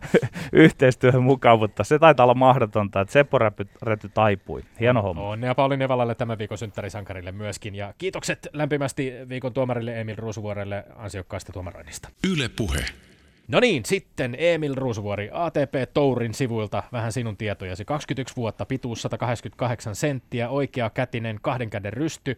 yhteistyöhön mukaan, mutta se taitaa olla mahdotonta, että Seppo Räty, Räty taipui. Hieno homma. On, ja Pauli Nevalalle tämän viikon synttärisankarille myöskin. Ja kiitokset lämpimästi viikon tuomarille Emil Ruusuvuorelle ansiokkaasta tuomaroinnista. Yle Puhe. No niin, sitten Emil Ruusuvuori, ATP Tourin sivuilta vähän sinun tietojasi. 21 vuotta, pituus 188 senttiä, oikea kätinen, kahden käden rysty,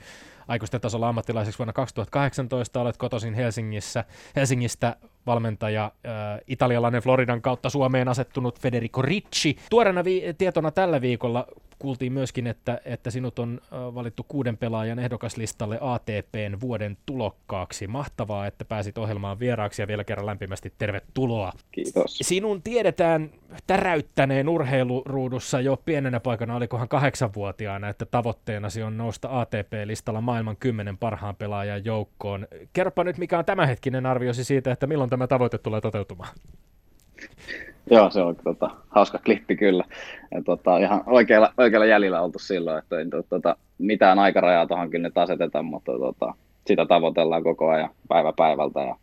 aikuisten tasolla ammattilaiseksi vuonna 2018, olet kotoisin Helsingissä, Helsingistä valmentaja, äh, italialainen Floridan kautta Suomeen asettunut Federico Ricci. Tuoreena vi- tietona tällä viikolla kuultiin myöskin, että, että sinut on valittu kuuden pelaajan ehdokaslistalle ATPn vuoden tulokkaaksi. Mahtavaa, että pääsit ohjelmaan vieraaksi ja vielä kerran lämpimästi tervetuloa. Kiitos. Sinun tiedetään täräyttäneen urheiluruudussa jo pienenä paikana, olikohan kahdeksanvuotiaana, että tavoitteenasi on nousta ATP-listalla maailman kymmenen parhaan pelaajan joukkoon. Kerropa nyt, mikä on tämänhetkinen arviosi siitä, että milloin tämä tavoite tulee toteutumaan? Joo, se on tota, hauska klippi kyllä. Ja, tota, ihan oikealla, oikealla jäljellä oltu silloin, että ei tota, mitään aikarajaa tuohonkin nyt aseteta, mutta tota, sitä tavoitellaan koko ajan päivä päivältä ja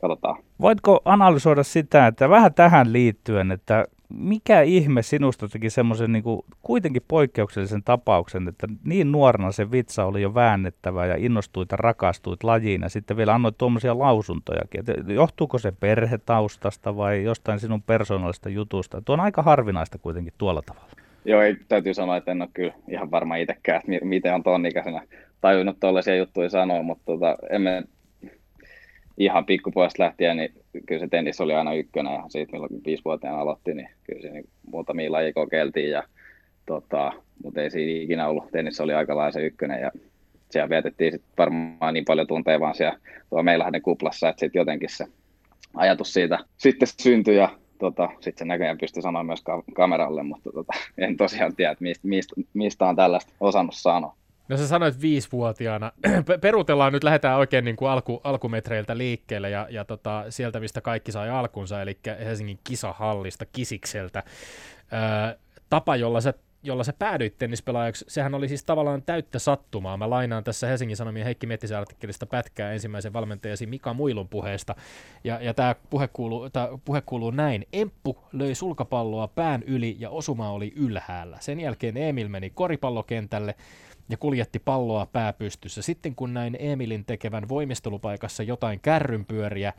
katsotaan. Voitko analysoida sitä, että vähän tähän liittyen, että mikä ihme sinusta teki semmoisen niin kuitenkin poikkeuksellisen tapauksen, että niin nuorena se vitsa oli jo väännettävä ja innostuit ja rakastuit lajiin ja sitten vielä annoit tuommoisia lausuntojakin. Että johtuuko se perhetaustasta vai jostain sinun persoonallisesta jutusta? Tuo on aika harvinaista kuitenkin tuolla tavalla. Joo, ei, täytyy sanoa, että en ole kyllä ihan varma itsekään, että miten on ton ikäisenä tajunnut tuollaisia juttuja sanoa, mutta tota, emme ihan pikkupuolesta lähtien, niin kyllä se tennis oli aina ykkönen ja siitä milloin viisivuotiaana aloitti, niin kyllä se niin muutamia lajia kokeiltiin, ja, tota, mutta ei siinä ikinä ollut. Tennis oli aika lailla se ykkönen ja siellä vietettiin sit varmaan niin paljon tunteja vaan siellä tuo Meilahden kuplassa, että sitten jotenkin se ajatus siitä sitten syntyi ja tota, sitten se näköjään pystyi sanoa myös ka- kameralle, mutta tota, en tosiaan tiedä, mistä, mistä, mistä on tällaista osannut sanoa. No sä sanoit viisivuotiaana. Perutellaan nyt, lähdetään oikein niin kuin alku, alkumetreiltä liikkeelle ja, ja tota, sieltä, mistä kaikki sai alkunsa, eli Helsingin kisahallista, Kisikseltä. Öö, tapa, jolla sä jolla sä päädyit tennispelaajaksi, sehän oli siis tavallaan täyttä sattumaa. Mä lainaan tässä Helsingin Sanomien Heikki Miettisen artikkelista pätkää ensimmäisen valmentajasi Mika Muilun puheesta. Ja, ja tämä puhe, puhe kuuluu näin. Emppu löi sulkapalloa pään yli ja osuma oli ylhäällä. Sen jälkeen Emil meni koripallokentälle ja kuljetti palloa pääpystyssä. Sitten kun näin Emilin tekevän voimistelupaikassa jotain kärrynpyöriä,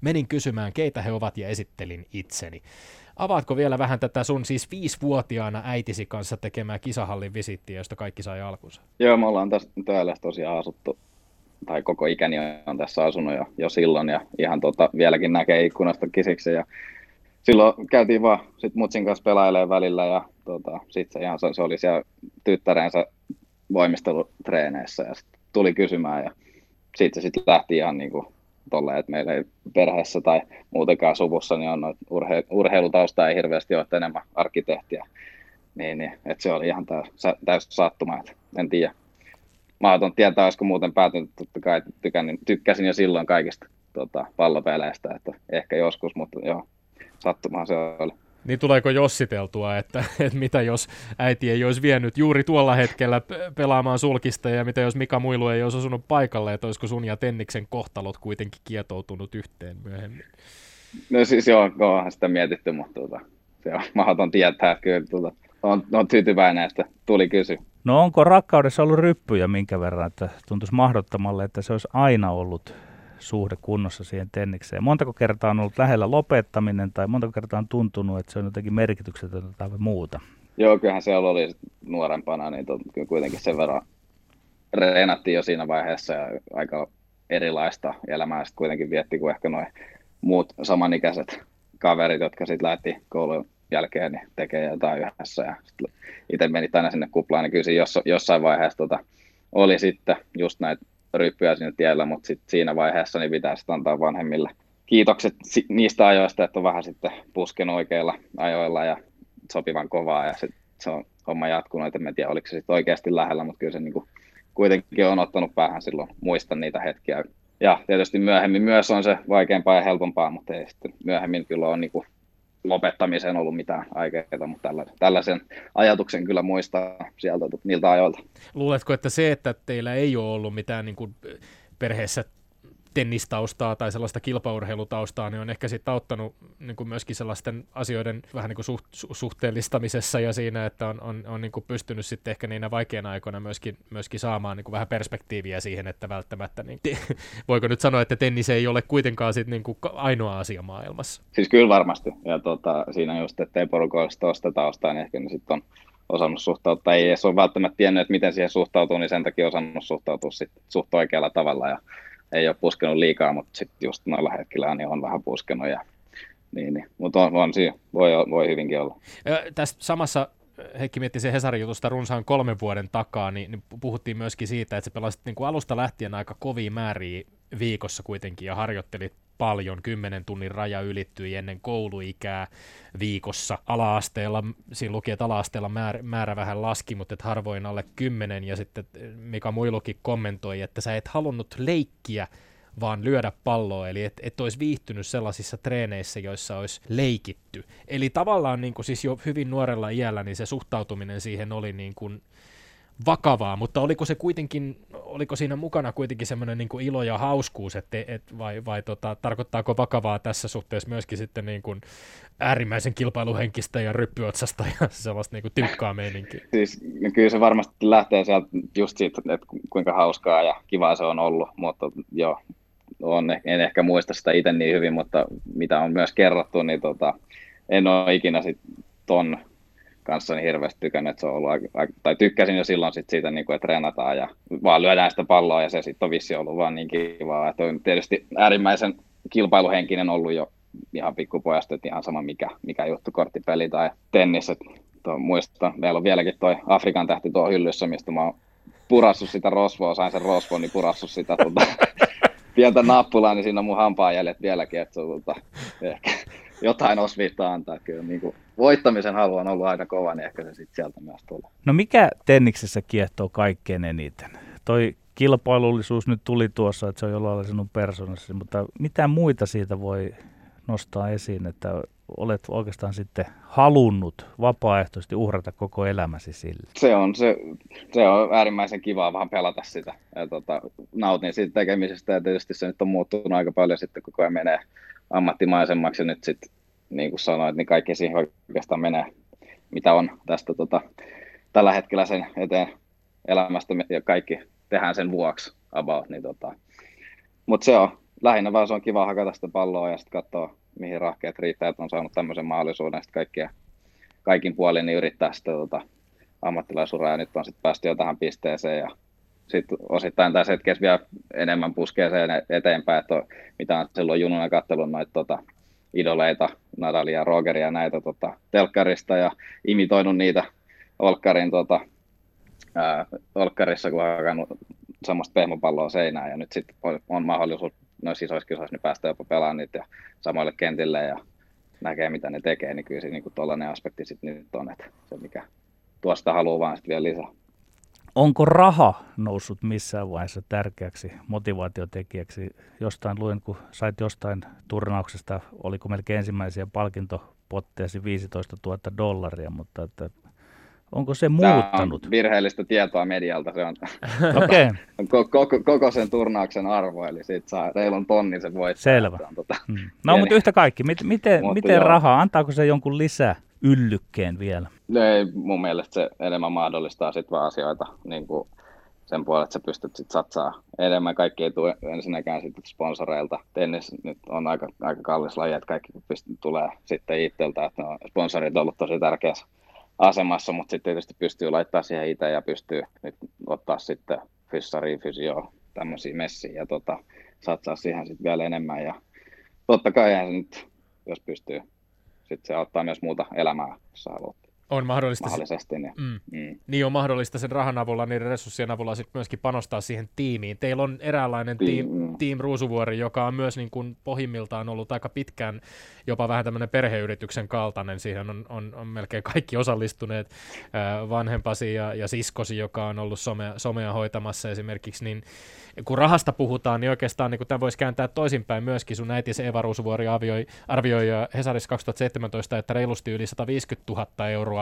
menin kysymään keitä he ovat ja esittelin itseni. Avaatko vielä vähän tätä sun siis viisivuotiaana äitisi kanssa tekemää kisahallin visittiä, josta kaikki sai alkunsa? Joo, me ollaan tässä täällä tosiaan asuttu, tai koko ikäni on tässä asunut jo, jo silloin, ja ihan tota, vieläkin näkee ikkunasta kisiksi, ja silloin käytiin vaan sit mutsin kanssa pelailemaan välillä, ja tota, sitten se, ihan, se, se oli siellä tyttärensä voimistelutreeneissä, ja sit tuli kysymään, ja sitten se sitten lähti ihan niin kuin tolleen, että meillä ei perheessä tai muutenkaan suvussa niin on urhe- urheilutausta ei hirveästi ole, että enemmän arkkitehtiä. Niin, niin että se oli ihan täys, täys sattuma, että en tiedä. Mahdoton tietää, olisiko muuten päätynyt, totta kai tykkäsin, tykkäsin jo silloin kaikista tota, pallopeleistä, että ehkä joskus, mutta joo, sattumaa se oli. Niin tuleeko jossiteltua, että, että mitä jos äiti ei olisi vienyt juuri tuolla hetkellä pelaamaan sulkista ja mitä jos Mika Muilu ei olisi osunut paikalle, että olisiko sun ja Tenniksen kohtalot kuitenkin kietoutunut yhteen myöhemmin? No siis joo, onhan sitä mietitty, mutta tuota, se on mahdoton tietää, että kyllä tuota, on, on tyytyväinen, että tuli kysy. No onko rakkaudessa ollut ryppyjä minkä verran, että tuntuisi mahdottomalle, että se olisi aina ollut suhde kunnossa siihen tennikseen? Montako kertaa on ollut lähellä lopettaminen tai montako kertaa on tuntunut, että se on jotenkin merkityksetöntä tai muuta? Joo, kyllähän se oli nuorempana, niin tot, kyllä kuitenkin sen verran reenattiin jo siinä vaiheessa ja aika erilaista elämää sitten kuitenkin vietti kuin ehkä noin muut samanikäiset kaverit, jotka sitten lähti koulun jälkeen niin tekee jotain yhdessä ja itse meni aina sinne kuplaan, niin kyllä siinä jossain vaiheessa tota, oli sitten just näitä ryppyjä siinä tiellä, mutta sit siinä vaiheessa niin pitää sitten antaa vanhemmille kiitokset niistä ajoista, että on vähän sitten puskenut oikeilla ajoilla ja sopivan kovaa ja sit se on homma jatkunut, en tiedä oliko se sitten oikeasti lähellä, mutta kyllä se niinku kuitenkin on ottanut päähän silloin, muistan niitä hetkiä. Ja tietysti myöhemmin myös on se vaikeampaa ja helpompaa, mutta ei sitten myöhemmin kyllä ole niinku lopettamiseen ollut mitään aikeita, mutta tällaisen, ajatuksen kyllä muistaa sieltä niiltä ajoilta. Luuletko, että se, että teillä ei ole ollut mitään niin kuin perheessä tennistaustaa tai sellaista kilpaurheilutaustaa, niin on ehkä sitten auttanut niin kuin myöskin sellaisten asioiden vähän niin kuin suht, suhteellistamisessa ja siinä, että on, on, on niin kuin pystynyt sitten ehkä niinä vaikeina aikoina myöskin, myöskin saamaan niin kuin vähän perspektiiviä siihen, että välttämättä, niin, voiko nyt sanoa, että tennis ei ole kuitenkaan sit niin kuin ainoa asia maailmassa? Siis kyllä varmasti, ja tota, siinä just, että ei porukoilla tuosta taustaa, niin ehkä ne sitten on osannut suhtautua, ei edes ole välttämättä tiennyt, että miten siihen suhtautuu, niin sen takia osannut suhtautua sit suht oikealla tavalla, ja ei ole puskenut liikaa, mutta sitten just noilla hetkillä niin on vähän puskenut. Ja, niin, niin. Mutta on, on siinä, voi, voi hyvinkin olla. Tässä samassa Heikki mietti se Hesarin jutusta runsaan kolmen vuoden takaa, niin, niin puhuttiin myöskin siitä, että sä pelasit niin kuin alusta lähtien aika kovia määriä viikossa kuitenkin ja harjoittelit paljon, 10 tunnin raja ylittyi ennen kouluikää viikossa. Ala-asteella, siinä luki, että ala-asteella määrä, määrä vähän laski, mutta et harvoin alle 10, ja sitten Mika Muilukin kommentoi, että sä et halunnut leikkiä, vaan lyödä palloa, eli et, et olisi viihtynyt sellaisissa treeneissä, joissa olisi leikitty. Eli tavallaan niin kuin siis jo hyvin nuorella iällä niin se suhtautuminen siihen oli niin kuin vakavaa, mutta oliko se kuitenkin, oliko siinä mukana kuitenkin semmoinen niin ilo ja hauskuus, että, et, vai, vai tota, tarkoittaako vakavaa tässä suhteessa myöskin sitten niin kuin äärimmäisen kilpailuhenkistä ja ryppyotsasta ja sellaista niin kuin tiukkaa meininkiä? Siis no kyllä se varmasti lähtee sieltä just siitä, että kuinka hauskaa ja kivaa se on ollut, mutta joo, on, en ehkä muista sitä itse niin hyvin, mutta mitä on myös kerrottu, niin tota, en ole ikinä sit ton kanssa niin hirveästi tykännyt, että se on ollut aika, tai tykkäsin jo silloin sit siitä, niin kuin, että treenataan ja vaan lyödään sitä palloa ja se sitten on vissi ollut vaan niin kivaa, että on tietysti äärimmäisen kilpailuhenkinen ollut jo ihan pikkupojasta, että ihan sama mikä, mikä juttu, korttipeli tai tennis, että muistan, meillä on vieläkin toi Afrikan tähti tuo hyllyssä, mistä mä oon purassut sitä rosvoa, sain sen rosvoa, niin purassut sitä tuota, pientä nappulaa, niin siinä on mun hampaajäljet vieläkin, että se on tuota, ehkä jotain osviittaa antaa kyllä. Niin kuin voittamisen halu on ollut aina kova, niin ehkä se sitten sieltä myös tulee. No mikä tenniksessä kiehtoo kaikkein eniten? Toi kilpailullisuus nyt tuli tuossa, että se on jollain lailla sinun persoonassa, mutta mitä muita siitä voi nostaa esiin, että olet oikeastaan sitten halunnut vapaaehtoisesti uhrata koko elämäsi sille? Se on, se, se on äärimmäisen kivaa vähän pelata sitä. Ja tota, nautin siitä tekemisestä ja tietysti se nyt on muuttunut aika paljon sitten koko ajan menee ammattimaisemmaksi ja nyt sitten niin kuin sanoit, niin kaikki siihen oikeastaan menee, mitä on tästä tota, tällä hetkellä sen eteen elämästä ja kaikki tehdään sen vuoksi about. Niin tota. Mutta se on lähinnä vaan se on kiva hakata sitä palloa ja sitten katsoa, mihin rahkeet riittää, että on saanut tämmöisen mahdollisuuden sitten kaikkia, kaikin puolin niin yrittää sitä tota, ammattilaisuraa ja nyt on sitten päästy jo tähän pisteeseen ja sitten osittain tässä hetkessä vielä enemmän puskee sen eteenpäin, että on, mitä on silloin jununa katsellut noita tota, idoleita, Nadalia, Rogeria näitä tota, telkkarista ja imitoinut niitä Olkkarin tota, ää, Olkkarissa, kun on hakannut semmoista pehmopalloa seinään ja nyt sitten on, on mahdollisuus noissa isoissa kisoissa niin päästä jopa pelaamaan niitä ja samoille kentille ja näkee mitä ne tekee, niin kyllä se niin tuollainen aspekti sitten nyt on, että se mikä tuosta haluaa vaan sitten vielä lisää. Onko raha noussut missään vaiheessa tärkeäksi motivaatiotekijäksi? Jostain luin, kun sait jostain turnauksesta, oliko melkein ensimmäisiä palkintopotteesi 15 000 dollaria, mutta että onko se muuttanut? Tämä on virheellistä tietoa medialta, se on okay. koko, koko, sen turnauksen arvo, eli siitä saa reilun tonni se voittaa. Selvä. On, tota, mm. No pieni. mutta yhtä kaikki, miten, miten, rahaa, antaako se jonkun lisää yllykkeen vielä? Ei, mun mielestä se enemmän mahdollistaa sit vaan asioita niin kuin sen puolesta, että sä pystyt sit satsaa enemmän. Kaikki ei tule ensinnäkään sit sponsoreilta. Tennis nyt on aika, aika kallis laji, että kaikki pystyt, tulee sitten itseltä, että no, sponsorit on ollut tosi tärkeässä asemassa, mutta sitten tietysti pystyy laittaa siihen itse ja pystyy nyt ottaa sitten fyssari, fysio, tämmöisiä messiä ja tota, satsaa siihen sitten vielä enemmän ja totta kai se nyt, jos pystyy sitten se auttaa myös muuta elämää, jos haluat. On mahdollista. Mahdollisesti. Niin. Mm. Mm. niin on mahdollista sen rahan avulla, niiden resurssien avulla sitten myöskin panostaa siihen tiimiin. Teillä on eräänlainen team, mm. team Ruusuvuori, joka on myös niin kuin pohjimmiltaan ollut aika pitkään jopa vähän tämmöinen perheyrityksen kaltainen. Siihen on, on, on melkein kaikki osallistuneet, äh, vanhempasi ja, ja siskosi, joka on ollut somea, somea hoitamassa esimerkiksi, niin kun rahasta puhutaan, niin oikeastaan niin tämä voisi kääntää toisinpäin myöskin. Sun äiti Eva Ruusuvuori arvioi, arvioi Hesarissa 2017, että reilusti yli 150 000 euroa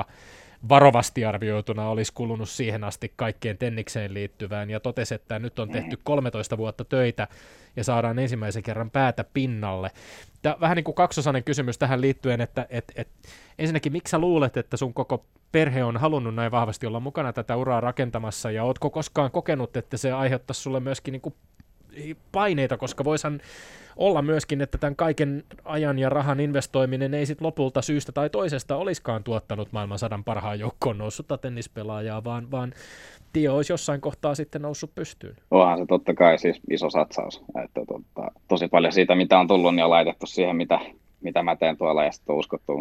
varovasti arvioituna olisi kulunut siihen asti kaikkeen tennikseen liittyvään ja totesi, että nyt on tehty 13 vuotta töitä ja saadaan ensimmäisen kerran päätä pinnalle. Tämä vähän niin kuin kaksosainen kysymys tähän liittyen, että et, et, ensinnäkin miksi sä luulet, että sun koko perhe on halunnut näin vahvasti olla mukana tätä uraa rakentamassa ja ootko koskaan kokenut, että se aiheuttaisi sulle myöskin niin kuin paineita, koska voisan olla myöskin, että tämän kaiken ajan ja rahan investoiminen ei sitten lopulta syystä tai toisesta olisikaan tuottanut maailman sadan parhaan joukkoon noussutta tennispelaajaa, vaan, vaan tie olisi jossain kohtaa sitten noussut pystyyn. Onhan se totta kai siis iso satsaus. Että totta, tosi paljon siitä, mitä on tullut, niin on laitettu siihen, mitä, mitä mä teen tuolla ja sitten on uskottu,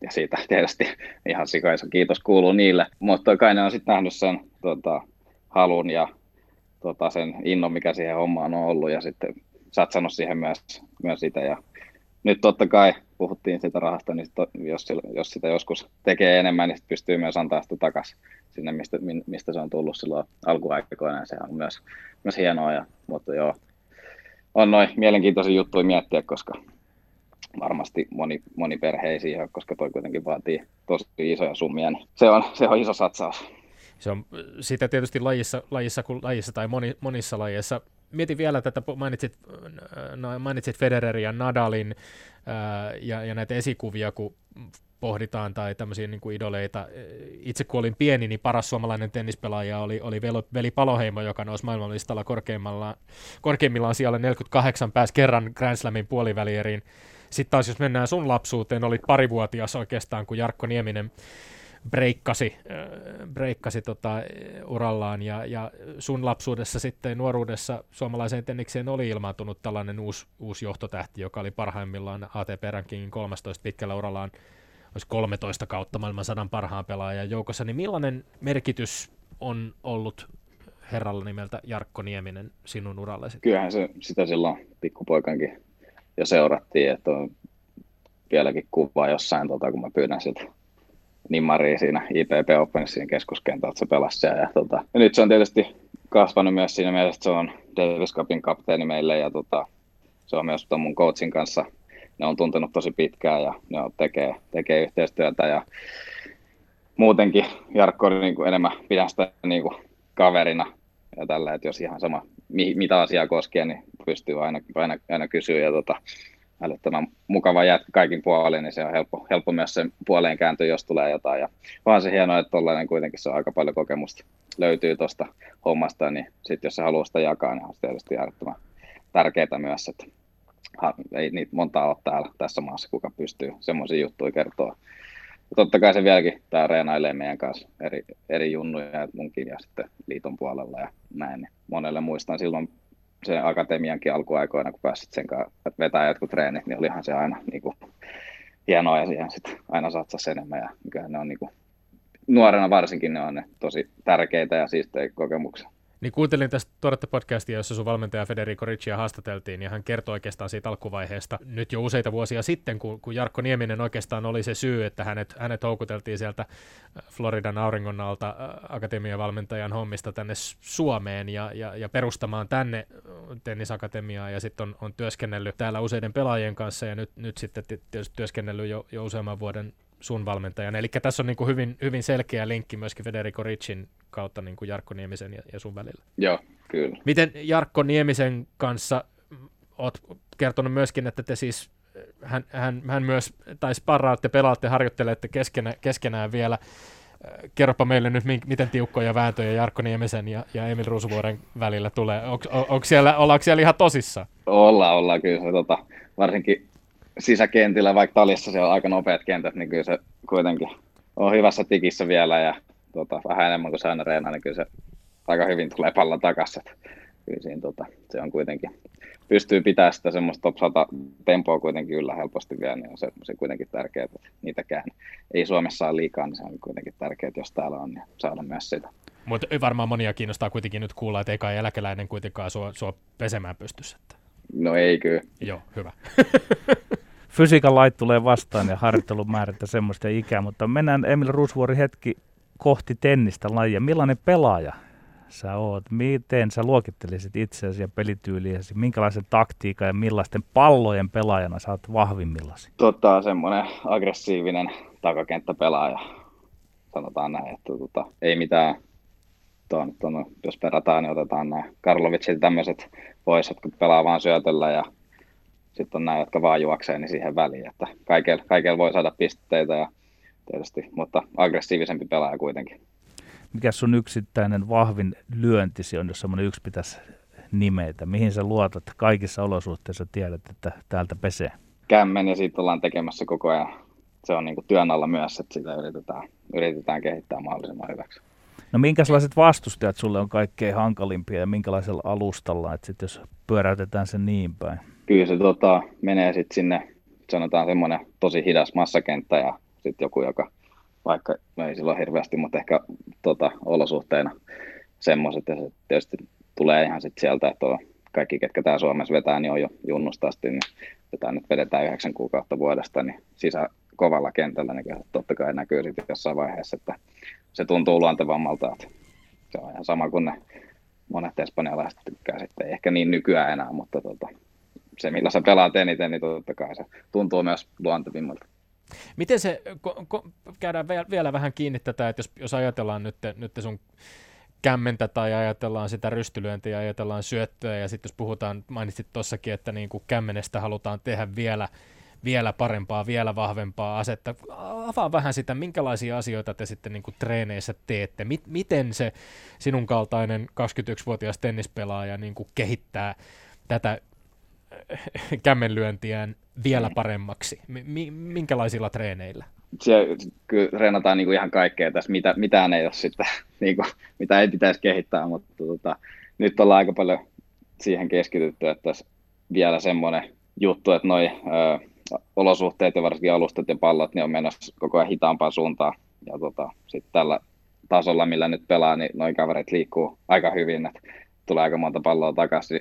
ja siitä tietysti ihan sikaisa kiitos kuuluu niille. Mutta kai ne on sitten nähnyt sen tota, halun ja tota, sen innon, mikä siihen hommaan on ollut ja sitten satsannut siihen myös, myös sitä. Ja nyt totta kai puhuttiin sitä rahasta, niin to, jos, jos sitä joskus tekee enemmän, niin pystyy myös antaa sitä takaisin sinne, mistä, mistä se on tullut silloin alkuaikoina. Se on myös, myös hienoa. Ja, mutta joo, on noin mielenkiintoisia juttuja miettiä, koska varmasti moni, moni perhe ei siihen, koska toi kuitenkin vaatii tosi isoja summia, niin se on, se on iso satsaus. Se on sitä tietysti lajissa, lajissa, kuin lajissa tai moni, monissa lajeissa. Mietin vielä tätä, mainitsit, no, mainitsit Federerin ja Nadalin ää, ja, ja näitä esikuvia, kun pohditaan tai tämmöisiä niin kuin idoleita. Itse kun olin pieni, niin paras suomalainen tennispelaaja oli, oli veli Paloheimo, joka nousi maailmanlistalla korkeimmillaan, korkeimmillaan siellä 48, pääsi kerran Grand Slamin puolivälieriin Sitten taas jos mennään sun lapsuuteen, olit parivuotias oikeastaan, kun Jarkko Nieminen breikkasi, äh, breikkasi tota, urallaan ja, ja sun lapsuudessa sitten nuoruudessa suomalaiseen tennikseen oli ilmaantunut tällainen uusi, uusi johtotähti, joka oli parhaimmillaan ATP Rankingin 13 pitkällä urallaan olisi 13 kautta maailman sadan parhaan pelaajan joukossa, niin millainen merkitys on ollut herralla nimeltä Jarkko Nieminen sinun urallesi? Kyllähän se, sitä silloin pikkupoikankin jo seurattiin, että on vieläkin kuvaa jossain, tota, kun mä pyydän siltä Nimmaria siinä IPP Openissa siinä keskuskentältä se pelasi ja, tota, ja nyt se on tietysti kasvanut myös siinä mielessä, että se on Davis Cupin kapteeni meille ja tota, se on myös mun coachin kanssa. Ne on tuntenut tosi pitkään ja ne on tekee, tekee yhteistyötä ja muutenkin Jarkko oli niin kuin enemmän pidän sitä niin kuin kaverina ja tällä, että jos ihan sama mitä asiaa koskee, niin pystyy aina, aina, aina kysyä ja tota, älyttömän mukava jätkä kaikin puolin, niin se on helppo, helppo myös sen puoleen kääntyä, jos tulee jotain. Ja vaan se hienoa, että tollainen kuitenkin se on aika paljon kokemusta löytyy tuosta hommasta, niin sitten jos se haluaa sitä jakaa, niin on se tietysti äärettömän tärkeää myös, että ei niitä montaa ole täällä tässä maassa, kuka pystyy semmoisia juttuja kertoa. Ja totta kai se vieläkin tämä reenailee meidän kanssa eri, eri junnuja, munkin ja sitten liiton puolella ja näin. Niin monelle muistan silloin se akatemiankin alkuaikoina, kun pääsit sen kanssa vetää jotkut treenit, niin olihan se aina niin kuin, hienoa ja siihen sitten aina satsasi enemmän. Ja ne on niin kuin, nuorena varsinkin ne on ne tosi tärkeitä ja siistejä kokemuksia. Niin kuuntelin tästä tuoretta podcastia, jossa sun valmentaja Federico Riccia haastateltiin, ja hän kertoi oikeastaan siitä alkuvaiheesta nyt jo useita vuosia sitten, kun, kun Jarkko Nieminen oikeastaan oli se syy, että hänet, hänet houkuteltiin sieltä äh, Floridan auringon alta äh, akatemiavalmentajan hommista tänne Suomeen ja, ja, ja perustamaan tänne äh, tennisakatemiaa, ja sitten on, on työskennellyt täällä useiden pelaajien kanssa, ja nyt, nyt sitten tietysti työskennellyt jo, jo useamman vuoden sun valmentajan. Eli tässä on niin kuin hyvin, hyvin selkeä linkki myöskin Federico Ricin kautta niin kuin Jarkko Niemisen ja, ja sun välillä. Joo, kyllä. Miten Jarkko Niemisen kanssa oot kertonut myöskin, että te siis, hän, hän, hän myös, tai sparraatte, pelaatte, harjoittelette keskenä, keskenään vielä. Kerropa meille nyt, miten tiukkoja vääntöjä Jarkko Niemisen ja, ja Emil Ruusuvuoren välillä tulee. On, on, onko siellä, ollaanko siellä ihan tosissa? Ollaan, ollaan kyllä. Se, tota, varsinkin sisäkentillä, vaikka talissa siellä on aika nopeat kentät, niin kyllä se kuitenkin on hyvässä tikissä vielä ja tota, vähän enemmän kuin säännä reena, niin kyllä se aika hyvin tulee pallon takaisin. Kyllä siinä, tota, se on kuitenkin, pystyy pitämään sitä semmoista top 100 tempoa kuitenkin yllä helposti vielä, niin on se, se kuitenkin tärkeää, että niitäkään ei Suomessa ole liikaa, niin se on kuitenkin tärkeää, jos täällä on, niin saada myös sitä. Mutta varmaan monia kiinnostaa kuitenkin nyt kuulla, että ei kai eläkeläinen kuitenkaan sua, sua pesemään pystyssä. No ei kyllä. Joo, hyvä. fysiikan lait tulee vastaan ja harjoittelun määrätä semmoista ikää, mutta mennään Emil Rusvuori hetki kohti tennistä lajia. Millainen pelaaja sä oot? Miten sä luokittelisit itseäsi ja pelityyliäsi? Minkälaisen taktiikan ja millaisten pallojen pelaajana sä oot vahvimmillasi? Tota, semmoinen aggressiivinen takakenttäpelaaja, sanotaan näin, että tota, ei mitään ton, ton, jos perataan, niin otetaan nämä Karlovitsit tämmöiset pois, jotka pelaa vaan syötöllä ja sitten on nämä, jotka vaan juoksee niin siihen väliin, että kaikilla, kaikilla voi saada pisteitä ja tietysti, mutta aggressiivisempi pelaaja kuitenkin. Mikä sun yksittäinen vahvin lyöntisi on, jos semmoinen yksi pitäisi nimeitä? Mihin sä luotat kaikissa olosuhteissa tiedät, että täältä pesee? Kämmen ja siitä ollaan tekemässä koko ajan. Se on niin kuin työn alla myös, että sitä yritetään, yritetään kehittää mahdollisimman hyväksi. No minkälaiset vastustajat sulle on kaikkein hankalimpia ja minkälaisella alustalla, että sit jos pyöräytetään sen niin päin? Kyllä se tota, menee sitten sinne, sanotaan semmoinen tosi hidas massakenttä ja sitten joku, joka vaikka no ei silloin hirveästi, mutta ehkä tota, olosuhteina semmoiset, ja se tietysti tulee ihan sitten sieltä, että on kaikki, ketkä tää Suomessa vetää, niin on jo junnusta asti, niin tätä nyt vedetään yhdeksän kuukautta vuodesta, niin sisä kovalla kentällä, niin totta kai näkyy sitten jossain vaiheessa, että se tuntuu luontevammalta, että se on ihan sama kuin ne monet espanjalaiset tykkää sitten, ehkä niin nykyään enää, mutta tota, se, millä sä pelaat eniten, niin totta kai se tuntuu myös luontevimmalta. Miten se, ko, ko, käydään vielä vähän kiinni tätä, että jos, jos ajatellaan nyt, nyt sun kämmentä tai ajatellaan sitä rystylyöntiä ja ajatellaan syöttöä ja sitten jos puhutaan, mainitsit tuossakin, että niin kuin kämmenestä halutaan tehdä vielä, vielä parempaa, vielä vahvempaa asetta. Avaa vähän sitä, minkälaisia asioita te sitten niin kuin treeneissä teette. miten se sinun kaltainen 21-vuotias tennispelaaja niin kuin kehittää tätä kämmenlyöntiään vielä paremmaksi? M- minkälaisilla treeneillä? Siellä kyllä treenataan niin kuin ihan kaikkea tässä, mitä, mitään ei ole sitten, niin kuin, mitä ei pitäisi kehittää, mutta tota, nyt ollaan aika paljon siihen keskitytty, että vielä semmoinen juttu, että noi ö, olosuhteet ja varsinkin alustat ja pallot niin on menossa koko ajan hitaampaan suuntaan. Ja tota, sitten tällä tasolla, millä nyt pelaa, niin noin kaverit liikkuu aika hyvin, että tulee aika monta palloa takaisin.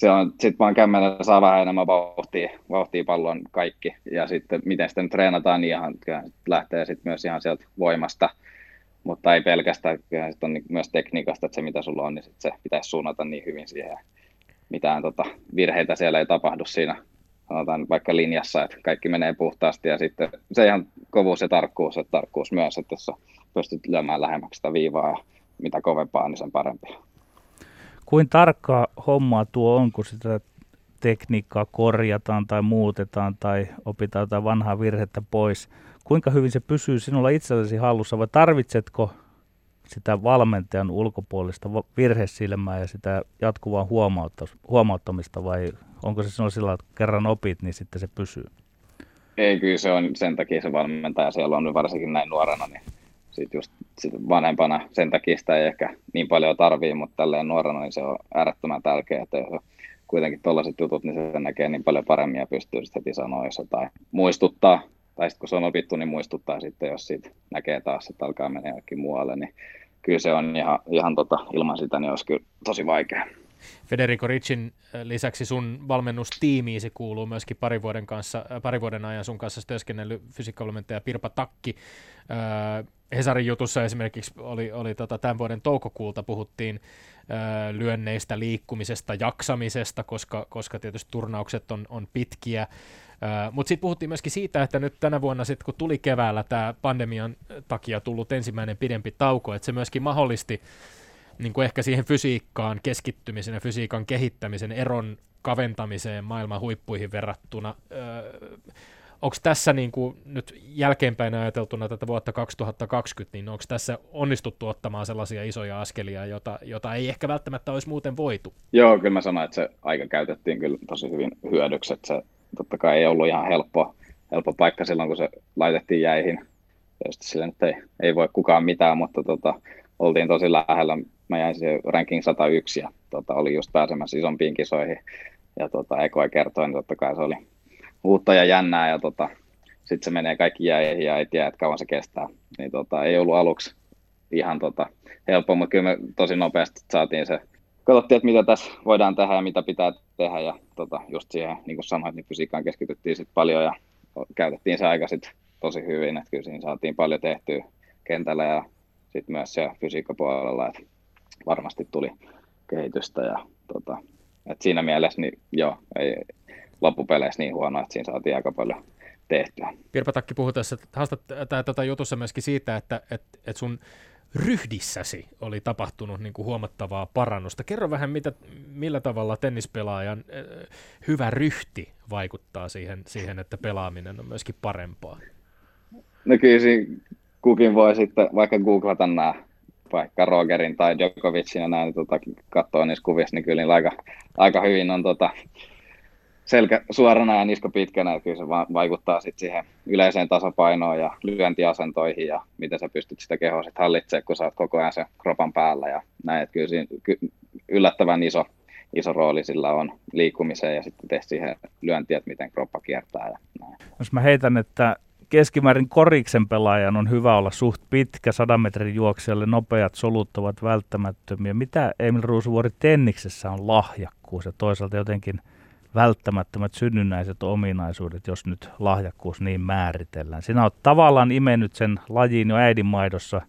Se on, sitten vaan kämmenellä saa vähän enemmän vauhtia, vauhtia pallon kaikki. Ja sitten miten sitä nyt treenataan, niin ihan, lähtee sitten myös ihan sieltä voimasta. Mutta ei pelkästään, kyllä sit on myös tekniikasta, että se mitä sulla on, niin sit se pitäisi suunnata niin hyvin siihen. Mitään tota, virheitä siellä ei tapahdu siinä sanotaan vaikka linjassa, että kaikki menee puhtaasti ja sitten se ihan kovuus ja tarkkuus, että tarkkuus myös, että jos pystyt lyömään lähemmäksi sitä viivaa ja mitä kovempaa, niin sen parempi. Kuin tarkkaa hommaa tuo on, kun sitä tekniikkaa korjataan tai muutetaan tai opitaan jotain vanhaa virhettä pois. Kuinka hyvin se pysyy sinulla itsellesi hallussa vai tarvitsetko sitä valmentajan ulkopuolista virhesilmää ja sitä jatkuvaa huomauttamista vai onko se sinulla sillä että kerran opit, niin sitten se pysyy? Ei, kyllä se on sen takia se valmentaja siellä on varsinkin näin nuorena, niin sitten just sit vanhempana sen takia sitä ei ehkä niin paljon tarvii, mutta tälleen nuorena niin se on äärettömän tärkeää, että jos kuitenkin tuollaiset jutut, niin se näkee niin paljon paremmin ja pystyy sitten heti sanoa, tai muistuttaa, tai sitten kun se on opittu, niin muistuttaa sitten, jos siitä näkee taas, että alkaa mennä jokin muualle, niin kyllä se on ihan, ihan tota, ilman sitä, niin olisi kyllä tosi vaikea. Federico Ricin lisäksi sun valmennustiimiisi kuuluu myöskin pari vuoden, kanssa, pari vuoden ajan sun kanssa työskennellyt fysiikkavalmentaja Pirpa Takki. Hesarin jutussa esimerkiksi oli, oli tota, tämän vuoden toukokuulta puhuttiin lyönneistä, liikkumisesta, jaksamisesta, koska, koska tietysti turnaukset on, on pitkiä. Mutta sitten puhuttiin myöskin siitä, että nyt tänä vuonna, sit, kun tuli keväällä tämä pandemian takia tullut ensimmäinen pidempi tauko, että se myöskin mahdollisti niin kuin ehkä siihen fysiikkaan keskittymisen ja fysiikan kehittämisen eron kaventamiseen maailman huippuihin verrattuna. Öö, onko tässä niin kuin nyt jälkeenpäin ajateltuna tätä vuotta 2020, niin onko tässä onnistuttu ottamaan sellaisia isoja askelia, jota, jota ei ehkä välttämättä olisi muuten voitu? Joo, kyllä mä sanoin, että se aika käytettiin kyllä tosi hyvin hyödyksi, että se totta kai ei ollut ihan helppo, helppo paikka silloin, kun se laitettiin jäihin. Tietysti sille nyt ei, ei voi kukaan mitään, mutta tota, oltiin tosi lähellä. Mä jäin siihen ranking 101 ja tota, oli just pääsemässä isompiin kisoihin. Ja tota, Eko kertoi, niin totta kai se oli uutta ja jännää ja tota, sitten se menee kaikki jäihin ja ei tiedä, että kauan se kestää. Niin tota, ei ollut aluksi ihan tota, helppo, mutta kyllä me tosi nopeasti saatiin se katsottiin, että mitä tässä voidaan tehdä ja mitä pitää tehdä. Ja tota, just siihen, niin kuin sanoit, niin fysiikkaan keskityttiin sit paljon ja käytettiin se aika sit tosi hyvin. Että kyllä siinä saatiin paljon tehtyä kentällä ja sitten myös siellä fysiikkapuolella, että varmasti tuli kehitystä. Ja, tota, et siinä mielessä niin joo, ei loppupeleissä niin huono, että siinä saatiin aika paljon tehtyä. Pirpa Takki puhui tässä haastat, tota jutussa myöskin siitä, että et, et sun ryhdissäsi oli tapahtunut niin kuin huomattavaa parannusta. Kerro vähän, mitä, millä tavalla tennispelaajan äh, hyvä ryhti vaikuttaa siihen, siihen, että pelaaminen on myöskin parempaa. No kyllä kukin voi sitten vaikka googlata nämä vaikka Rogerin tai Djokovicin ja näin, tota, katsoa niissä kuvissa, niin kyllä aika, aika hyvin on tota, selkä suorana ja niska pitkänä, että kyllä se vaikuttaa sit siihen yleiseen tasapainoon ja lyöntiasentoihin ja miten sä pystyt sitä kehoa sit hallitsemaan, kun sä oot koko ajan sen kropan päällä ja näin, että kyllä siinä yllättävän iso, iso rooli sillä on liikkumiseen ja sitten tehdä siihen lyöntiä, että miten kroppa kiertää ja näin. Jos mä heitän, että keskimäärin koriksen pelaajan on hyvä olla suht pitkä, 100 metrin juoksijalle nopeat solut ovat välttämättömiä. Mitä Emil Ruusuvuori tenniksessä on lahjakkuus ja toisaalta jotenkin – välttämättömät synnynnäiset ominaisuudet, jos nyt lahjakkuus niin määritellään. Sinä olet tavallaan imennyt sen lajiin jo äidinmaidossa,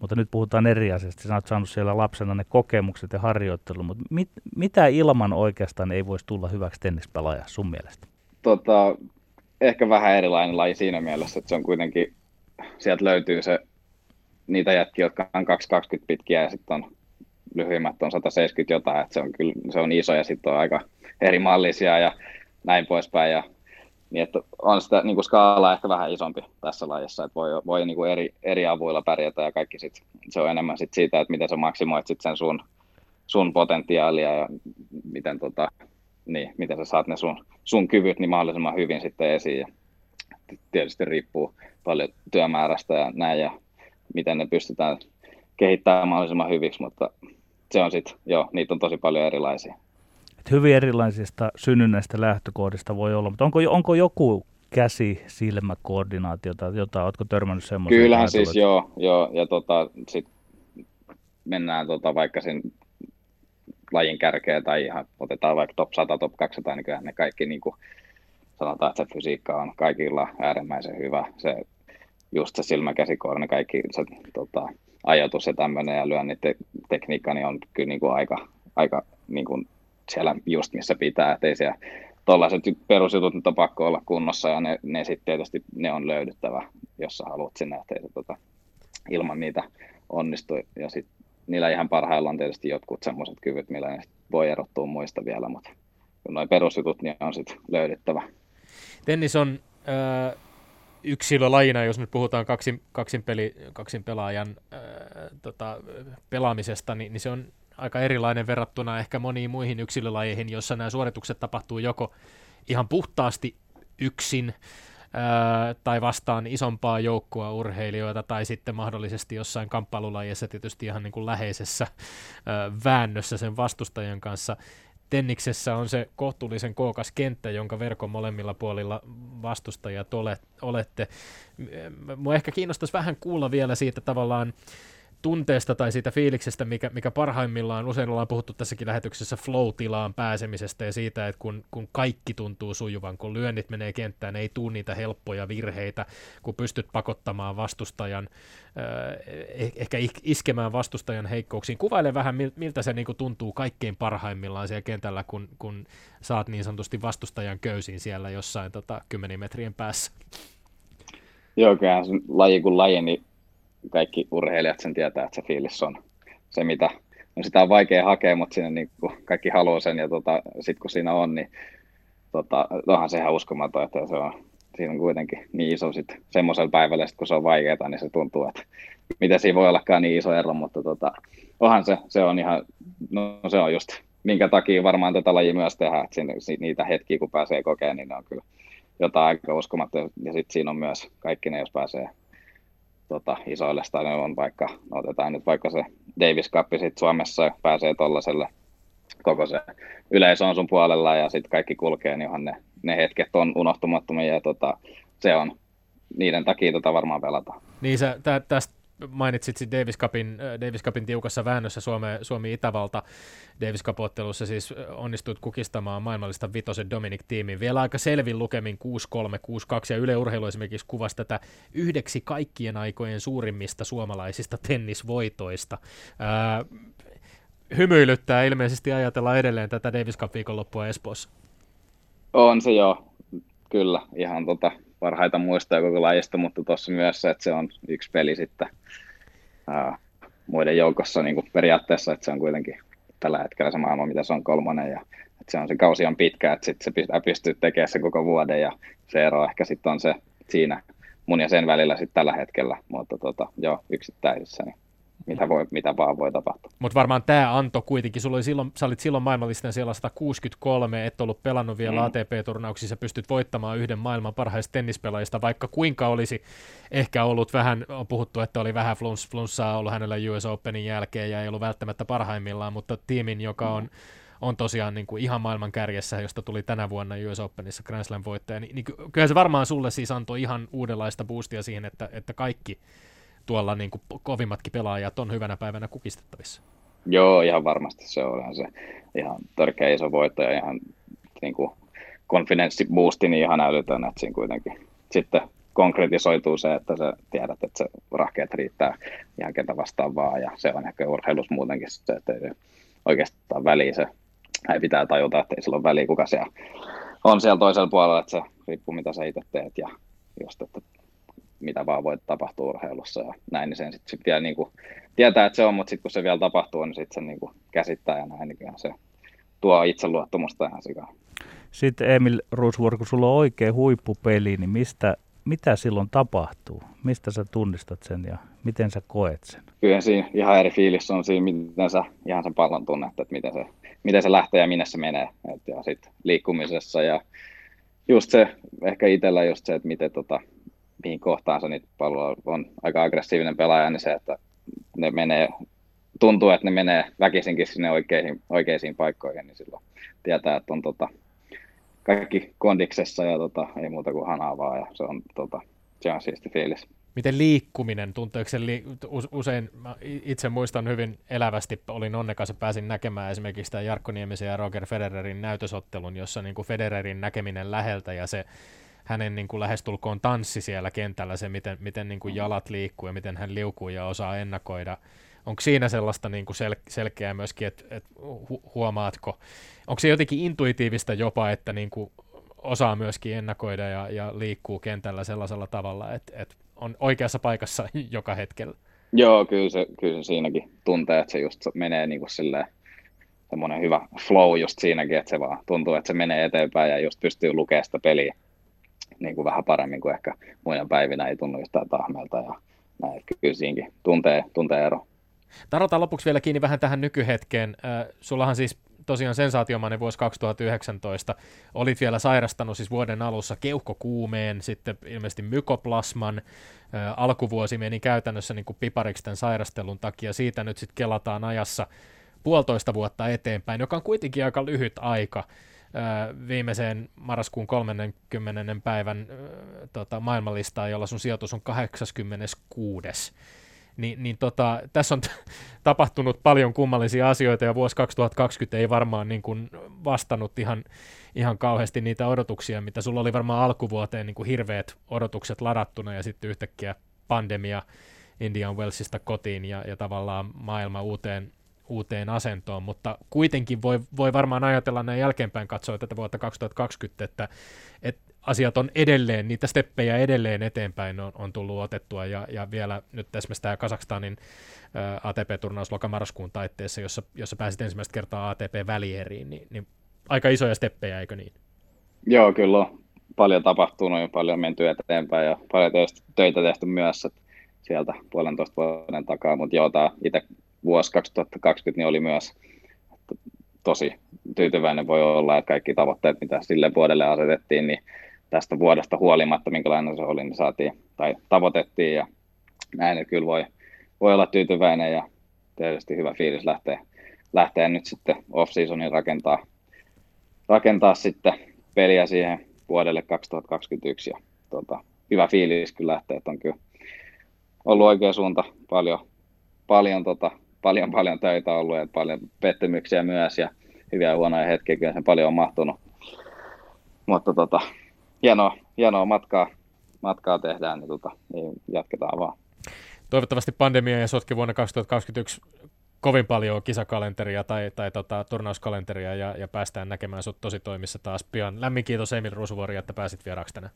mutta nyt puhutaan eri asiasta. Sinä olet saanut siellä lapsena ne kokemukset ja harjoittelu, mutta mit, mitä ilman oikeastaan ei voisi tulla hyväksi tennispelaaja sun mielestä? Tota, ehkä vähän erilainen laji siinä mielessä, että se on kuitenkin, sieltä löytyy se niitä jätkiä, jotka on 220 pitkiä ja sitten on lyhyimmät on 170 jotain, että se on kyllä se on iso ja sitten on aika eri mallisia ja näin poispäin. Ja, niin että on sitä niin kuin skaala ehkä vähän isompi tässä lajissa, että voi, voi niin kuin eri, eri avuilla pärjätä ja kaikki sit, se on enemmän sit siitä, että miten sä maksimoit sit sen sun, sun potentiaalia ja miten tota, niin, miten sä saat ne sun, sun kyvyt niin mahdollisimman hyvin sitten esiin. Ja tietysti riippuu paljon työmäärästä ja näin ja miten ne pystytään kehittämään mahdollisimman hyviksi, mutta se on sitten, joo, niitä on tosi paljon erilaisia. Et hyvin erilaisista synnynnäistä lähtökohdista voi olla, mutta onko, onko joku käsi silmäkoordinaatiota, jota oletko törmännyt semmoiseen? Kyllähän siis joo, joo ja tota, sit mennään tota, vaikka sen lajin kärkeä tai ihan otetaan vaikka top 100, top 200, niin kyllähän ne kaikki niin kuin, sanotaan, että se fysiikka on kaikilla äärimmäisen hyvä. Se, just se silmäkäsikoordina, kaikki se tota, ajatus ja tämmöinen ja lyönnin te- tekniikka niin on kyllä niin kuin aika, aika niin kuin siellä just missä pitää, ettei siellä tuollaiset perusjutut nyt on pakko olla kunnossa ja ne, ne sitten tietysti ne on löydyttävä, jos sä haluat sinne, ettei se tota, ilman niitä onnistu. Ja sitten niillä ihan parhailla on tietysti jotkut semmoiset kyvyt, millä ne voi erottua muista vielä, mutta noin perusjutut niin on sitten löydettävä. Tennis on äh, yksilölajina, jos nyt puhutaan kaksin, kaksin, peli, kaksin pelaajan äh, tota, pelaamisesta, niin, niin se on aika erilainen verrattuna ehkä moniin muihin yksilölajeihin, jossa nämä suoritukset tapahtuu joko ihan puhtaasti yksin, tai vastaan isompaa joukkoa urheilijoita tai sitten mahdollisesti jossain kamppailulajissa tietysti ihan niin kuin läheisessä väännössä sen vastustajan kanssa. Tenniksessä on se kohtuullisen kookas kenttä, jonka verkon molemmilla puolilla vastustajat olette. Mua ehkä kiinnostaisi vähän kuulla vielä siitä tavallaan tunteesta tai siitä fiiliksestä, mikä, mikä parhaimmillaan, usein ollaan puhuttu tässäkin lähetyksessä flow-tilaan pääsemisestä ja siitä, että kun, kun kaikki tuntuu sujuvan, kun lyönnit menee kenttään, ei tuu niitä helppoja virheitä, kun pystyt pakottamaan vastustajan, eh, ehkä iskemään vastustajan heikkouksiin. Kuvaile vähän, miltä se niinku tuntuu kaikkein parhaimmillaan siellä kentällä, kun, kun saat niin sanotusti vastustajan köysin siellä jossain tota, kymmenen metrien päässä. Joo, kyllähän laji kuin laji, niin kaikki urheilijat sen tietää, että se fiilis on se, mitä no sitä on vaikea hakea, mutta siinä niin kuin kaikki haluaa sen ja tota, sitten kun siinä on, niin tota, onhan se ihan uskomaton, että se on, siinä on kuitenkin niin iso sit semmoisella päivällä, sit kun se on vaikeaa, niin se tuntuu, että miten siinä voi ollakaan niin iso ero, mutta tota, onhan se, se on ihan, no se on just, minkä takia varmaan tätä lajia myös tehdään, että siinä, niitä hetkiä kun pääsee kokemaan, niin ne on kyllä jotain aika uskomatta, ja sitten siinä on myös kaikki ne, jos pääsee tota, isoille stadionille, vaikka otetaan nyt vaikka se Davis Cup sit Suomessa pääsee tuollaiselle koko se yleisö on sun puolella ja sitten kaikki kulkee, niin onhan ne, ne hetket on unohtumattomia ja tota, se on niiden takia tota varmaan pelataan. Niin sä tä, tästä mainitsit Davis Cupin, äh, Davis Cupin tiukassa väännössä Suome, Suomi-Itävalta. Davis Cup-ottelussa siis äh, onnistuit kukistamaan maailmallista vitosen Dominic-tiimin. Vielä aika selvin lukemin 6-3, 6-2 ja Yle Urheilu esimerkiksi kuvasi tätä yhdeksi kaikkien aikojen suurimmista suomalaisista tennisvoitoista. Ää, äh, hymyilyttää ilmeisesti ajatella edelleen tätä Davis Cup-viikonloppua Espoossa. On se joo, kyllä. Ihan tota, parhaita muistoja koko lajista, mutta tuossa myös se, että se on yksi peli sitten ää, muiden joukossa niin kuin periaatteessa, että se on kuitenkin tällä hetkellä se maailma, mitä se on kolmonen ja että se on se kausi on pitkä, että sitten se pitää pystyä tekemään se koko vuoden ja se ero ehkä sitten on se siinä mun ja sen välillä sitten tällä hetkellä, mutta tota, joo, yksittäisissä niin mitä, voi, mitä vaan voi tapahtua. Mutta varmaan tämä anto kuitenkin, sulla oli silloin, sä olit silloin maailmallisten siellä 163, et ollut pelannut vielä mm. ATP-turnauksissa, pystyt voittamaan yhden maailman parhaista tennispelaajista, vaikka kuinka olisi ehkä ollut vähän, on puhuttu, että oli vähän flunss, flunssaa ollut hänellä US Openin jälkeen ja ei ollut välttämättä parhaimmillaan, mutta tiimin, joka on mm on tosiaan niin kuin ihan maailman kärjessä, josta tuli tänä vuonna US Openissa Grand Slam voittaja, niin, niin kyllä se varmaan sulle siis antoi ihan uudenlaista boostia siihen, että, että kaikki tuolla niin kuin kovimmatkin pelaajat on hyvänä päivänä kukistettavissa. Joo, ihan varmasti se on se ihan törkeä iso voitto ja ihan niin kuin boosti niin ihan älytön, että siinä kuitenkin sitten konkretisoituu se, että sä tiedät, että se rahkeet riittää ihan ketä vastaan vaan ja se on ehkä urheilus muutenkin se, että ei oikeastaan väliä se, ei pitää tajuta, että ei sillä ole väliä, kuka siellä on siellä toisella puolella, että se riippuu mitä sä itse teet ja just, että mitä vaan voi tapahtua urheilussa ja näin, niin sen sitten sit vielä niin kuin, tietää, että se on, mutta sitten kun se vielä tapahtuu, niin sitten se niin kuin käsittää ja näin, niin se tuo itseluottamusta ihan sikaan. Sitten Emil Rusvuor, kun sulla on oikea huippupeli, niin mistä, mitä silloin tapahtuu? Mistä sä tunnistat sen ja miten sä koet sen? Kyllä siinä ihan eri fiilis on siinä, miten sä ihan sen pallon tunnet, että miten se miten se lähtee ja minne se menee. Et, ja sitten liikkumisessa ja just se, ehkä itsellä just se, että miten tota, mihin kohtaan se niitä palloa on aika aggressiivinen pelaaja, niin se, että ne menee, tuntuu, että ne menee väkisinkin sinne oikeisiin, oikeisiin paikkoihin, niin silloin tietää, että on tota, kaikki kondiksessa ja tota, ei muuta kuin hanaa vaan ja se on, tota, se on siisti fiilis. Miten liikkuminen, tuntuuko se li- usein, itse muistan hyvin elävästi, olin onnekas ja pääsin näkemään esimerkiksi tämän Jarkko Niemisen ja Roger Federerin näytösottelun, jossa niin kuin Federerin näkeminen läheltä ja se hänen niin kuin lähestulkoon tanssi siellä kentällä, se miten, miten niin kuin jalat liikkuu ja miten hän liukuu ja osaa ennakoida. Onko siinä sellaista niin kuin sel- selkeää myöskin, että et hu- huomaatko, onko se jotenkin intuitiivista jopa, että niin kuin osaa myöskin ennakoida ja, ja liikkuu kentällä sellaisella tavalla, että, että on oikeassa paikassa joka hetkellä? Joo, kyllä se, kyllä se siinäkin tuntee, että se just menee niin kuin silleen, semmoinen hyvä flow just siinäkin, että se vaan tuntuu, että se menee eteenpäin ja just pystyy lukemaan sitä peliä niin kuin vähän paremmin kuin ehkä muina päivinä ei tunnu yhtään tahmelta ja näin, kyllä siinäkin tuntee, tuntee ero. Tarvitaan lopuksi vielä kiinni vähän tähän nykyhetkeen. Sullahan siis tosiaan sensaatiomainen vuosi 2019. Olit vielä sairastanut siis vuoden alussa keuhkokuumeen, sitten ilmeisesti mykoplasman. Alkuvuosi meni käytännössä niin kuin pipariksi tämän sairastelun takia. Siitä nyt sitten kelataan ajassa puolitoista vuotta eteenpäin, joka on kuitenkin aika lyhyt aika viimeiseen marraskuun 30. päivän tota, maailmanlistaa, jolla sun sijoitus on 86. Ni, niin tota, tässä on t- tapahtunut paljon kummallisia asioita ja vuosi 2020 ei varmaan niin kuin vastannut ihan, ihan kauheasti niitä odotuksia, mitä sulla oli varmaan alkuvuoteen niin kuin hirveät odotukset ladattuna ja sitten yhtäkkiä pandemia Indian Wellsista kotiin ja, ja tavallaan maailma uuteen, uuteen asentoon, mutta kuitenkin voi, voi varmaan ajatella näin jälkeenpäin katsoa tätä vuotta 2020, että, että asiat on edelleen, niitä steppejä edelleen eteenpäin on, on tullut otettua, ja, ja vielä nyt esimerkiksi tämä Kazakstanin ATP-turnaus lokamarraskuun taitteessa, jossa, jossa pääsit ensimmäistä kertaa ATP-välieriin, niin, niin aika isoja steppejä, eikö niin? Joo, kyllä on paljon tapahtunut ja paljon menty eteenpäin ja paljon töitä tehty myös, sieltä puolentoista vuoden takaa, mutta joo, tämä itse vuosi 2020 niin oli myös tosi tyytyväinen. Voi olla, että kaikki tavoitteet, mitä sille vuodelle asetettiin, niin tästä vuodesta huolimatta, minkälainen se oli, niin saatiin tai tavoitettiin ja näin, että kyllä voi, voi olla tyytyväinen ja tietysti hyvä fiilis lähteä, lähteä nyt sitten off-seasonin rakentaa, rakentaa sitten peliä siihen vuodelle 2021 ja tota, hyvä fiilis kyllä lähtee, että on kyllä ollut oikea suunta, paljon, paljon tota, paljon paljon töitä ollut ja paljon pettymyksiä myös ja hyviä ja huonoja hetkiä, kyllä sen paljon on mahtunut. Mutta tota, hienoa, hienoa matkaa, matkaa tehdään, niin, tota, niin jatketaan vaan. Toivottavasti pandemia ja sotki vuonna 2021 kovin paljon kisakalenteria tai, tai tota, turnauskalenteria ja, ja päästään näkemään sut tosi toimissa taas pian. Lämmin kiitos Emil Rusuvuori, että pääsit vieraaksi tänään.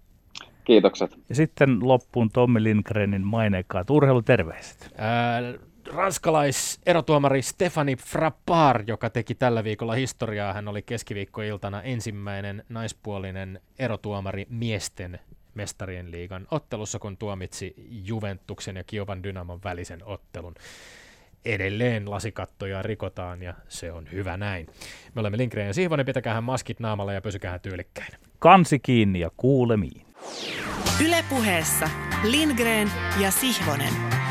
Kiitokset. Ja sitten loppuun Tommi Lindgrenin maineikkaat urheiluterveiset. Ää, ranskalais-erotuomari Stefani Frappard, joka teki tällä viikolla historiaa. Hän oli keskiviikkoiltana ensimmäinen naispuolinen erotuomari miesten mestarien liigan ottelussa, kun tuomitsi Juventuksen ja Kiovan Dynamon välisen ottelun. Edelleen lasikattoja rikotaan ja se on hyvä näin. Me olemme Lindgren ja Sihvonen, pitäkää maskit naamalla ja pysykää tyylikkäin. Kansi kiinni ja kuulemiin. Ylepuheessa Lindgren ja Sihvonen.